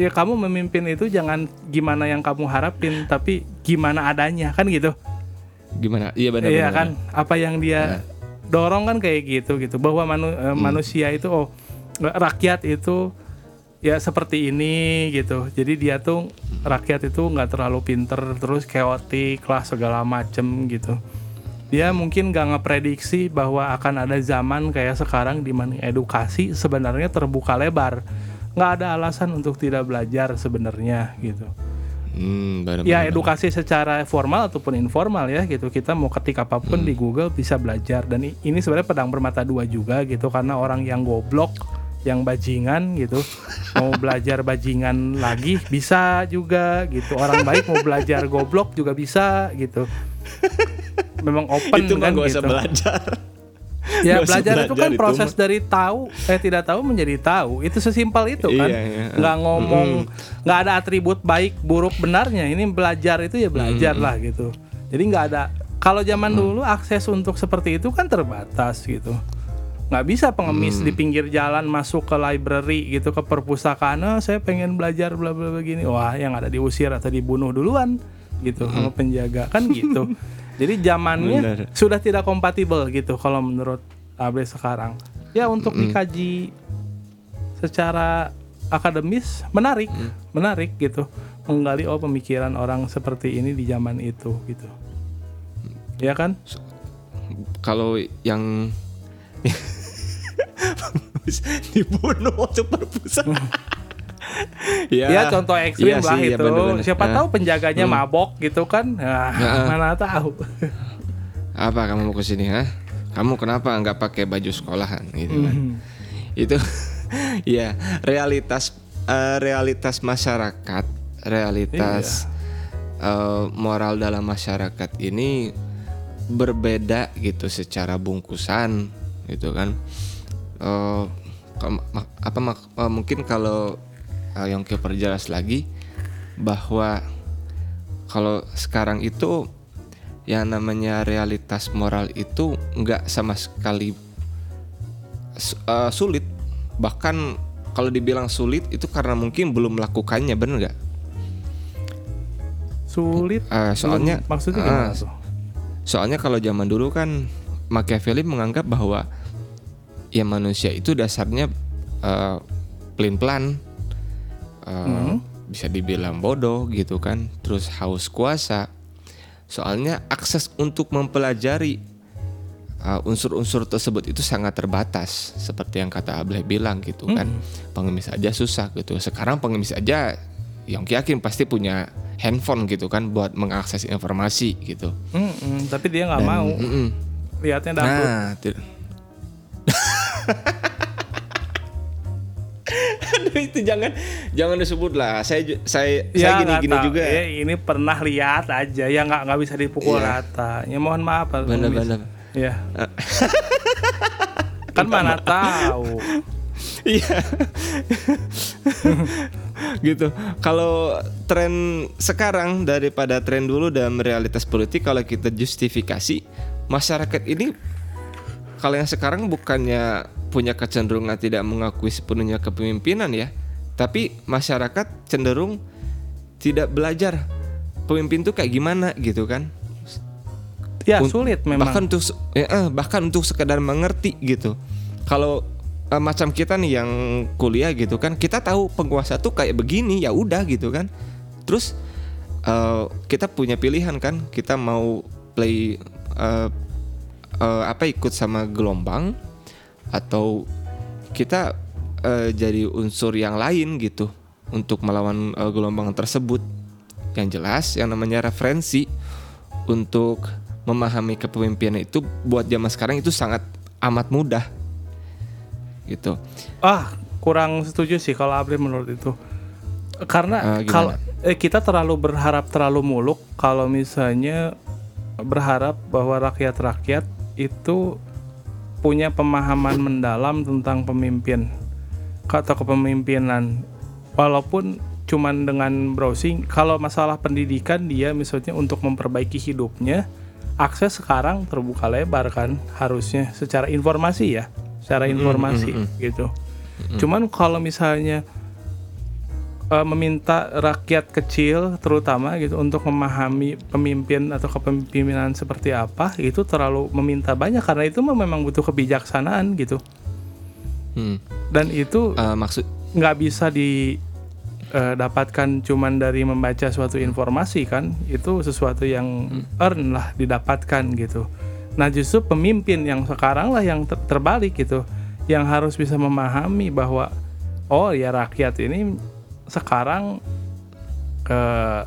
Ya kamu memimpin itu jangan gimana yang kamu harapin, tapi gimana adanya kan gitu. Gimana? Iya benar Iya kan, apa yang dia dorong kan kayak gitu gitu bahwa manu- eh, manusia itu oh rakyat itu ya seperti ini gitu. Jadi dia tuh rakyat itu nggak terlalu pinter terus chaotic lah segala macem gitu. Dia mungkin nggak ngeprediksi bahwa akan ada zaman kayak sekarang di mana edukasi sebenarnya terbuka lebar. Nggak ada alasan untuk tidak belajar sebenarnya gitu. Hmm, benar, ya benar, edukasi secara formal ataupun informal ya gitu. Kita mau ketik apa pun di Google bisa belajar. Dan ini sebenarnya pedang bermata dua juga gitu. Karena orang yang goblok yang bajingan gitu mau belajar bajingan lagi bisa juga gitu. Orang baik mau belajar goblok juga bisa gitu. Memang open Itu kan gak gitu. usah belajar. ya usah belajar itu belajar kan proses dari tahu eh tidak tahu menjadi tahu itu sesimpel itu kan Iya, iya. nggak ngomong nggak ada atribut baik buruk benarnya ini belajar itu ya belajar lah gitu Jadi nggak ada. Kalau zaman dulu akses untuk seperti itu kan terbatas gitu. Nggak bisa pengemis di pinggir jalan masuk ke library gitu ke perpustakaan. "Ah, saya pengen belajar bla bla begini. Wah, yang ada diusir atau dibunuh duluan gitu sama penjaga kan gitu. Jadi zamannya Benar. sudah tidak kompatibel gitu kalau menurut Abre sekarang. Ya untuk dikaji secara akademis menarik, menarik gitu. Menggali oh pemikiran orang seperti ini di zaman itu gitu. Ya kan? Kalau yang dibunuh waktu perpustakaan. Ya, contoh ekstrim iya lah sih, iya itu. bener-bener. Siapa Ah. tahu penjaganya mabok gitu kan? Nah, Ah. mana tahu. Apa kamu mau ke sini, ha? Kamu kenapa nggak pakai baju sekolahan gitu kan? Hmm. Itu ya realitas eh, realitas masyarakat, realitas eh, moral dalam masyarakat ini berbeda gitu secara bungkusan gitu kan. Mak- apa mak- mungkin kalau uh, Yongki perjelas lagi bahwa kalau sekarang itu yang namanya realitas moral itu nggak sama sekali uh, sulit bahkan kalau dibilang sulit itu karena mungkin belum melakukannya bener nggak Sulit. Eh, soalnya Belum- maksudnya gimana tuh? soalnya kalau zaman dulu kan Machiavelli menganggap bahwa ya manusia itu dasarnya uh, pelin-pelan uh, bisa dibilang bodoh gitu kan. Terus haus kuasa. Soalnya akses untuk mempelajari uh, unsur-unsur tersebut itu sangat terbatas. Seperti yang kata Ableh bilang gitu kan. Pengemis aja susah gitu. Sekarang pengemis aja yang yakin pasti punya handphone gitu kan buat mengakses informasi gitu. Mm-mm, tapi dia nggak mau. mm-mm. Lihatnya dangdut. Nah, itu jangan jangan disebut lah. Saya saya saya Ya, gini nggak gini tahu. juga. Ya, ini pernah lihat aja. Ya nggak nggak bisa dipukul Iya. rata. Ya mohon maaf Pak bener. Ya. kan mana tahu. Iya. gitu. Kalau tren sekarang daripada tren dulu dalam realitas politik kalau kita justifikasi masyarakat ini kalau yang sekarang bukannya punya kecenderungan tidak mengakui sepenuhnya kepemimpinan ya, tapi masyarakat cenderung tidak belajar pemimpin tuh kayak gimana gitu kan. Ya Un- sulit memang. Bahkan untuk ya, eh, bahkan untuk sekedar mengerti gitu. Kalau eh, macam kita nih yang kuliah gitu kan, kita tahu penguasa tuh kayak begini ya udah gitu kan. Terus eh, kita punya pilihan kan, kita mau play eh, eh, apa ikut sama gelombang atau kita eh, jadi unsur yang lain gitu untuk melawan eh, gelombang tersebut. Yang jelas yang namanya referensi untuk memahami kepemimpinan itu buat zaman sekarang itu sangat amat mudah gitu. Ah, kurang setuju sih kalau Abri menurut itu. Karena gimana? kalau eh, kita terlalu berharap terlalu muluk kalau misalnya berharap bahwa rakyat-rakyat itu punya pemahaman mendalam tentang pemimpin atau kepemimpinan. Walaupun cuman dengan browsing, kalau masalah pendidikan dia misalnya untuk memperbaiki hidupnya, akses sekarang terbuka lebar kan harusnya secara informasi ya, secara informasi gitu. Cuman kalau misalnya eh, meminta rakyat kecil terutama gitu untuk memahami pemimpin atau kepemimpinan seperti apa itu terlalu meminta banyak karena itu memang butuh kebijaksanaan gitu. Hmm. dan itu Eh, maksud nggak bisa didapatkan cuman dari membaca suatu informasi kan itu sesuatu yang earn lah didapatkan gitu. Nah justru pemimpin yang sekarang lah yang ter- terbalik gitu yang harus bisa memahami bahwa oh ya rakyat ini sekarang eh,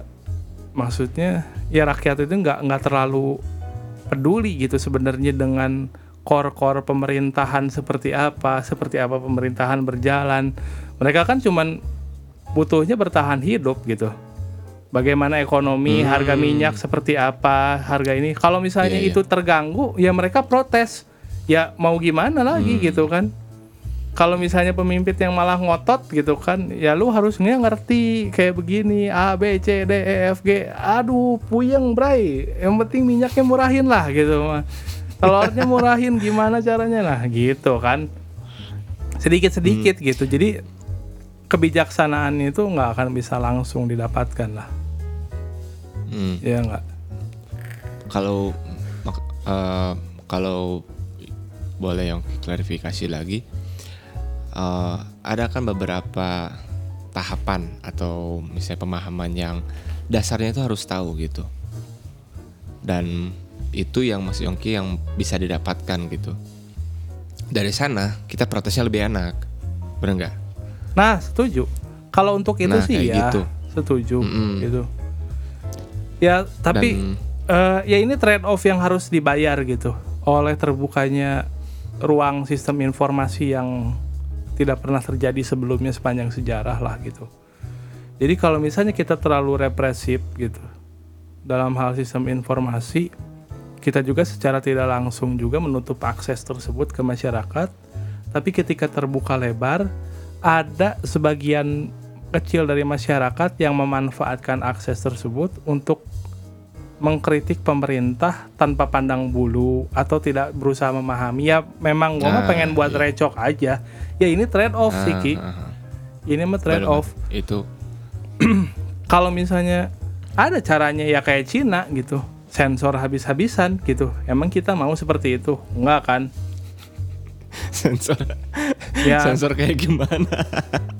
maksudnya ya rakyat itu nggak nggak terlalu peduli gitu sebenarnya dengan core-core pemerintahan seperti apa, seperti apa pemerintahan berjalan. Mereka kan cuman butuhnya bertahan hidup gitu. Bagaimana ekonomi, Hmm. harga minyak seperti apa, harga ini. Kalau misalnya Iya, iya. itu terganggu, ya mereka protes. Ya mau gimana lagi Hmm. gitu kan? Kalau misalnya pemimpin yang malah ngotot gitu kan ya lu harusnya ngerti kayak begini A B C D E F G. Aduh puyeng bray. Yang penting minyaknya murahin lah gitu mah. Telurnya murahin gimana caranya? Lah gitu kan. Sedikit sedikit Hmm. gitu. Jadi kebijaksanaan itu nggak akan bisa langsung didapatkan lah. Hmm. ya nggak? Kalau eh, kalau boleh yang klarifikasi lagi eh, ada kan beberapa tahapan atau misalnya pemahaman yang dasarnya itu harus tahu gitu dan itu yang Mas Yongki yang bisa didapatkan gitu dari sana kita protesnya lebih enak bener nggak Nah, setuju. Kalau untuk itu Nah, sih ya, gitu. setuju Mm-mm. gitu. Ya, tapi Dan- eh, ya ini trade off yang harus dibayar gitu oleh terbukanya ruang sistem informasi yang tidak pernah terjadi sebelumnya sepanjang sejarah lah gitu. Jadi kalau misalnya kita terlalu represif gitu dalam hal sistem informasi, kita juga secara tidak langsung juga menutup akses tersebut ke masyarakat. Tapi ketika terbuka lebar, ada sebagian kecil dari masyarakat yang memanfaatkan akses tersebut untuk mengkritik pemerintah tanpa pandang bulu atau tidak berusaha memahami. Ya memang gua mah Nah, pengen buat iya. recok aja. Ya ini trade off sih Ki. Ah, ah, ah. Ini mah trade off. itu Kalau misalnya ada caranya ya kayak Cina gitu, sensor habis-habisan gitu. Emang kita mau seperti itu? Enggak kan? sensor Ya sensor kayak gimana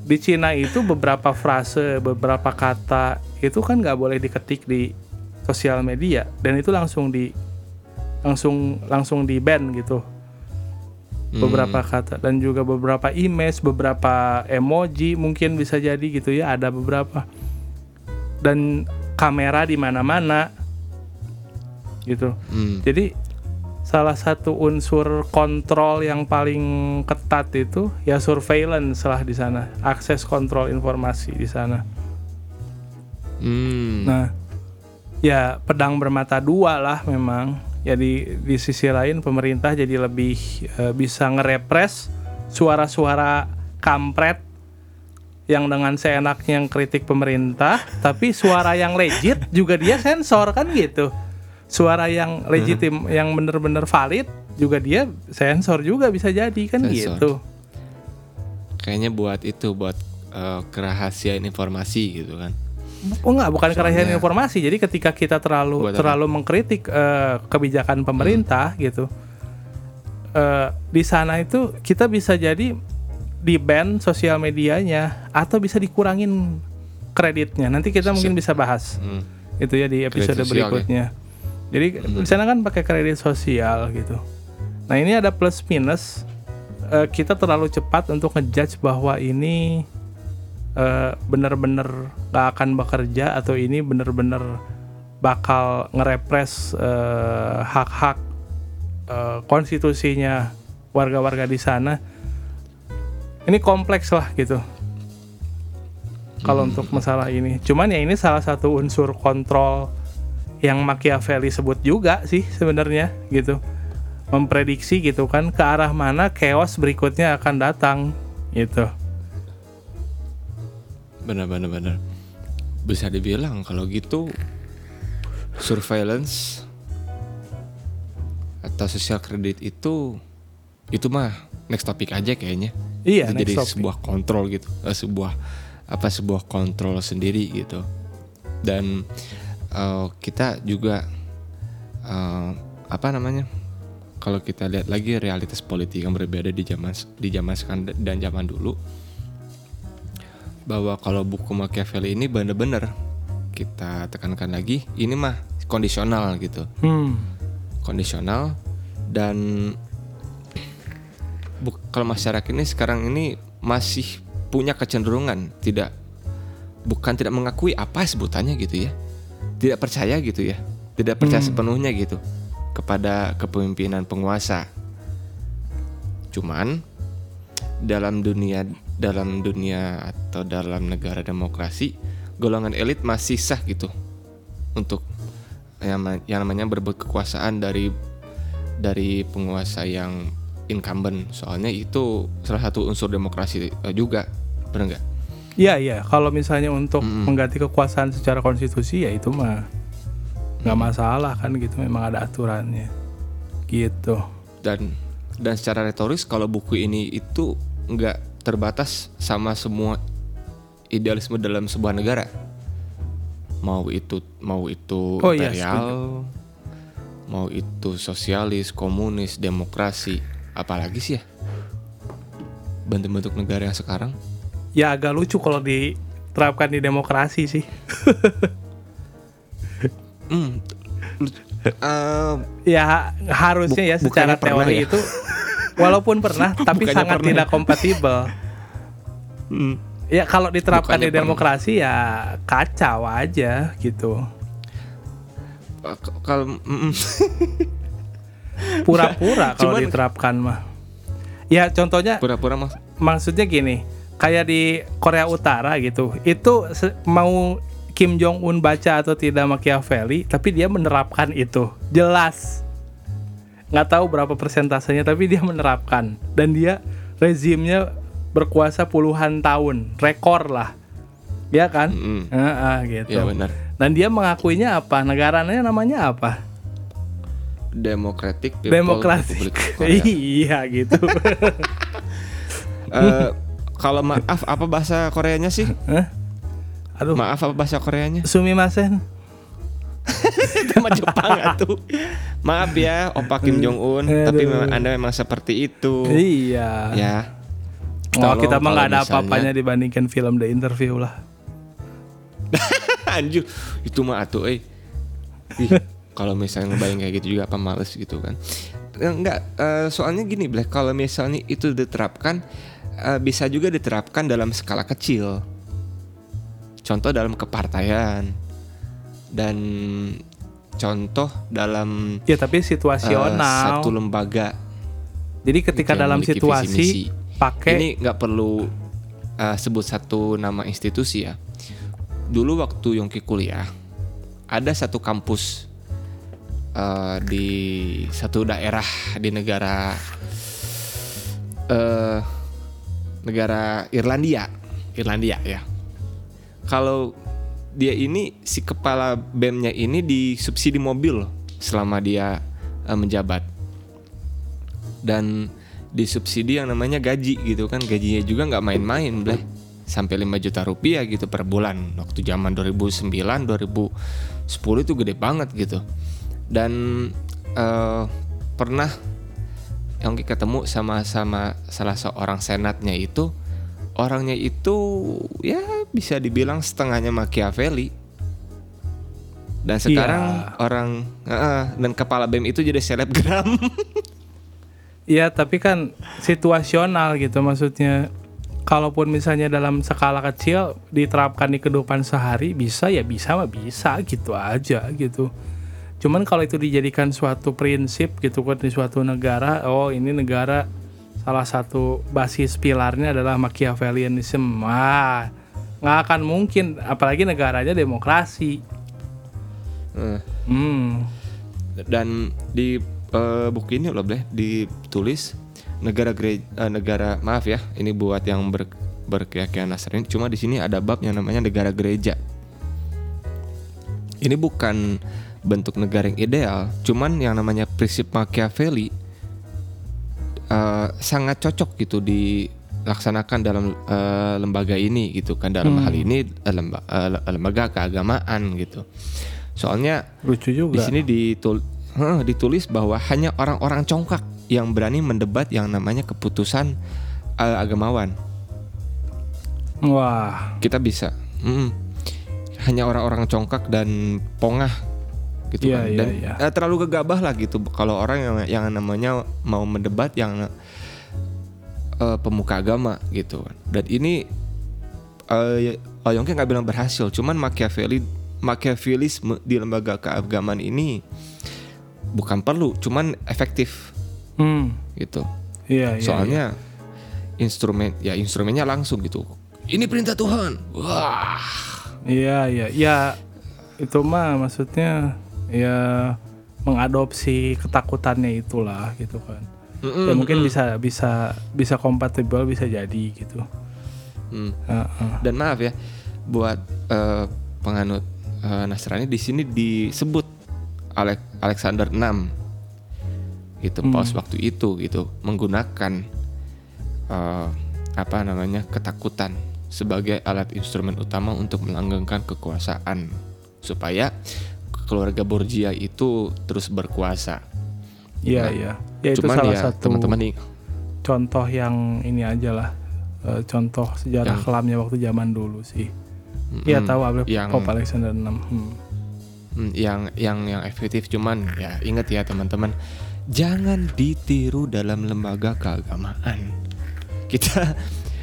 di Cina itu beberapa frase, beberapa kata itu kan nggak boleh diketik di sosial media dan itu langsung di langsung langsung di ban gitu beberapa kata dan juga beberapa image, beberapa emoji mungkin bisa jadi gitu ya ada beberapa dan kamera di mana-mana gitu. Hmm. Jadi salah satu unsur kontrol yang paling ketat itu ya surveillance lah di sana, akses kontrol informasi di sana. Hmm. Nah, ya pedang bermata dua lah memang. Ya di sisi lain pemerintah jadi lebih eh, bisa ngerepres suara-suara kampret yang dengan seenaknya yang kritik pemerintah, tapi suara yang legit juga dia sensor kan gitu. Suara yang legitim yang bener-bener valid juga dia sensor juga bisa jadi kan Sensor. gitu. kayaknya buat itu buat eh, kerahasiaan informasi gitu kan Oh enggak, bukan kerahasiaan Soalnya- informasi. Jadi ketika kita terlalu Buat apa? terlalu mengkritik eh, kebijakan pemerintah gitu, eh, di sana itu kita bisa jadi di ban sosial medianya atau bisa dikurangin kreditnya. Nanti kita mungkin bisa bahas Hmm. itu ya di episode Kredit sosial, ya? berikutnya. Jadi di sana kan pakai kredit sosial gitu. Nah ini ada plus minus. Eh, kita terlalu cepat untuk ngejudge bahwa ini eh, benar-benar gak akan bekerja atau ini benar-benar bakal ngerepres eh, hak-hak eh, konstitusinya warga-warga di sana. Ini kompleks lah gitu. Kalau untuk masalah ini, cuman ya ini salah satu unsur kontrol yang Machiavelli sebut juga sih sebenarnya gitu. Memprediksi gitu kan ke arah mana chaos berikutnya akan datang gitu. Benar benar benar. Bisa dibilang kalau gitu surveillance atau sosial kredit itu itu mah next topik aja kayaknya. Iya, Itu next jadi topic. sebuah kontrol gitu eh, sebuah apa sebuah kontrol sendiri gitu. Dan eh, kita juga eh, apa namanya kalau kita lihat lagi realitas politik yang berbeda di zaman di zaman sekarang dan zaman dulu bahwa kalau buku Machiavelli ini bener-bener kita tekankan lagi ini mah kondisional gitu Hmm. kondisional dan kalau masyarakat ini sekarang ini masih punya kecenderungan tidak bukan tidak mengakui apa sebutannya gitu ya tidak percaya gitu ya tidak percaya Hmm. sepenuhnya gitu kepada kepemimpinan penguasa cuman dalam dunia dalam dunia atau dalam negara demokrasi golongan elit masih sah gitu untuk yang, yang namanya berebut kekuasaan dari dari penguasa yang incumbent soalnya itu salah satu unsur demokrasi eh, juga benar nggak Iya iya, kalau misalnya untuk Mm-mm. mengganti kekuasaan secara konstitusi ya itu mah nggak masalah kan gitu, memang ada aturannya. Gitu. dan dan secara retoris kalau buku ini itu nggak terbatas sama semua idealisme dalam sebuah negara mau itu mau itu Oh iya, imperial mau itu sosialis komunis demokrasi apalagi sih ya bentuk-bentuk negara yang sekarang Ya agak lucu kalau diterapkan di demokrasi sih. hmm, eh, Ya harusnya ya secara teori ya? itu walaupun pernah tapi Bukannya sangat pernah tidak kompatibel. hmm, Ya kalau diterapkan Bukannya di demokrasi ya kacau aja gitu. kalau Pura-pura kalau diterapkan mah. Ya contohnya pura-pura mas maksudnya gini, kayak di Korea Utara gitu. Itu mau Kim Jong Un baca atau tidak Machiavelli, tapi dia menerapkan itu. Jelas. Nggak tahu berapa persentasenya, tapi dia menerapkan. Dan dia rezimnya berkuasa puluhan tahun, rekor lah. Ya kan? Mm, Heeh, gitu. ya benar Dan dia mengakuinya apa? Negaranya namanya apa? Democratic People Demokratik. Korea. iya gitu. Eh, kalau maaf apa bahasa Koreanya sih? Hah? Aduh, Maaf apa bahasa Koreanya? sumimasen. Mah Jepang atuh. Maaf ya, Opa Kim Jong Un, Aduh. tapi memang Anda memang seperti itu. Iya. Ya. Oh, kita mah nggak ada kalau apa-apanya dibandingkan film The Interview lah. Anjir, itu mah atuh eh. Ih, kalau misalnya ngebayang kayak gitu juga apa males gitu kan. Eh, Enggak, eh, soalnya gini Black, kalau misalnya itu diterapkan eh, bisa juga diterapkan dalam skala kecil. Contoh dalam kepartaian dan contoh dalam Ya tapi situasional. satu lembaga Jadi ketika dalam situasi pakai Ini nggak perlu uh, sebut satu nama institusi ya. Dulu waktu Yongki kuliah, ada satu kampus uh, di satu daerah di negara uh, negara Irlandia, Irlandia ya. Kalau dia ini si kepala BEM-nya ini disubsidi mobil selama dia uh, menjabat. Dan disubsidi yang namanya gaji gitu kan. Gajinya juga nggak main-main bleh. Sampai 5 juta rupiah gitu per bulan. Waktu zaman 2009 2010 itu gede banget gitu. Dan eh, pernah yang ketemu sama sama salah seorang senatnya itu orangnya itu ya bisa dibilang setengahnya Machiavelli dan sekarang orang eh, dan kepala BEM itu jadi selebgram Iya, tapi kan situasional gitu maksudnya. Kalaupun misalnya dalam skala kecil diterapkan di kehidupan sehari bisa ya bisa mah bisa gitu aja gitu. Cuman kalau itu dijadikan suatu prinsip gitu kan di suatu negara, oh ini negara salah satu basis pilarnya adalah Machiavellianism. Wah, nggak akan mungkin apalagi negaranya demokrasi. Eh, Hmm. dan di eh, buku ini loh bleh ditulis negara gere- eh, negara maaf ya ini buat yang ber, berkeyakinan Nasrani cuma di sini ada bab yang namanya negara gereja ini bukan bentuk negara yang ideal cuman yang namanya prinsip Machiavelli eh, sangat cocok gitu dilaksanakan dalam eh, lembaga ini gitu kan dalam Hmm. hal ini eh, lemba- eh, lembaga keagamaan gitu soalnya Lucu di juga. sini ditul Heh, ditulis bahwa hanya orang-orang congkak yang berani mendebat yang namanya keputusan eh, agamawan. Wah, Kita bisa. Mm. Hanya orang-orang congkak dan pongah gitu Iya, kan. iya, Dan iya. eh, terlalu gegabah lah gitu kalau orang yang yang namanya mau mendebat yang eh, pemuka agama gitu kan. Dan ini uh, nggak bilang berhasil, cuman Machiavelli Machiavellisme di lembaga keagamaan ini bukan perlu, cuman efektif hmm, gitu. iya iya. Soalnya instrumen ya instrumennya langsung gitu. Ini perintah Tuhan. Wah. Iya iya ya itu mah maksudnya ya mengadopsi ketakutannya itulah gitu kan. Mm-mm, ya mungkin mm-mm. bisa bisa bisa kompatibel bisa jadi gitu. Hmm. Heeh. Dan maaf ya, buat eh, penganut eh, Nasrani di sini disebut Alek- Alexander 6 gitu Hmm. paus waktu itu gitu menggunakan eh, apa namanya ketakutan sebagai alat instrumen utama untuk melanggengkan kekuasaan supaya keluarga Borgia itu terus berkuasa. Iya Nah, iya. Ya itu Cuman salah ya satu teman-teman nih contoh yang ini aja lah. Eh, contoh sejarah Yang- kelamnya waktu zaman dulu sih. Iya mm, tahu Ale- yang Pope Alexander 6. Hmm. Hmm, yang yang yang efektif cuman ya ingat ya teman-teman jangan ditiru dalam lembaga keagamaan kita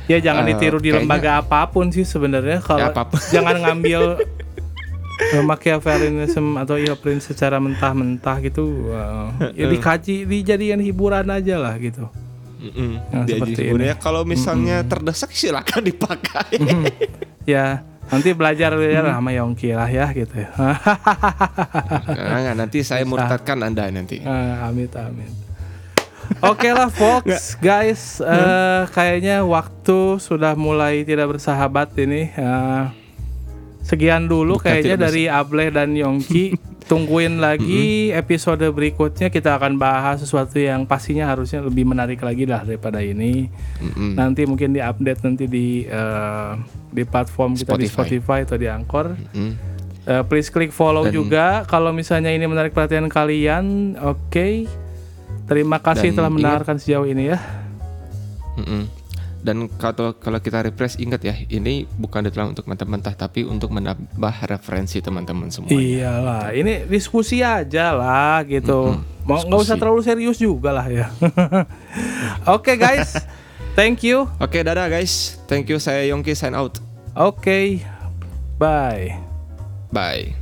Ya jangan Eh, ditiru di kayaknya- lembaga apa pun sih sebenarnya kalau Ya, apa pun. jangan ngambil Machiavellianism atau Ioprin secara mentah-mentah gitu. eh, ya dikaji dijadikan hiburan aja lah gitu. Mm-mm, Yang dia seperti kalau misalnya terdesak silakan dipakai. Ya nanti belajar belajar sama Yongki lah ya gitu. Ya. Nah, nanti saya murtadkan anda nanti. Ah, amit amit. Oke lah Fox guys, eh, kayaknya waktu sudah mulai tidak bersahabat ini. Eh, sekian dulu Bukan kayaknya tidak dari Ableh dan Yongki. Tungguin lagi episode berikutnya kita akan bahas sesuatu yang pastinya harusnya lebih menarik lagi lah daripada ini. Nanti mungkin di update nanti di eh, di platform kita di Spotify. Spotify atau di Anchor. Eh, please klik follow Dan- juga kalau misalnya ini menarik perhatian kalian. Oke. Terima kasih telah ingat- mendengarkan sejauh ini ya. Mm-mm. Dan kalau kalau kita refresh ingat ya, ini bukan deadline untuk mentah-mentah tapi untuk menambah referensi teman-teman semua. Iyalah, ini diskusi aja lah gitu. Mau nggak usah terlalu serius juga lah ya. Oke guys, thank you. Oke, dadah guys. Thank you. Saya Yongki sign out. Oke, bye. Bye.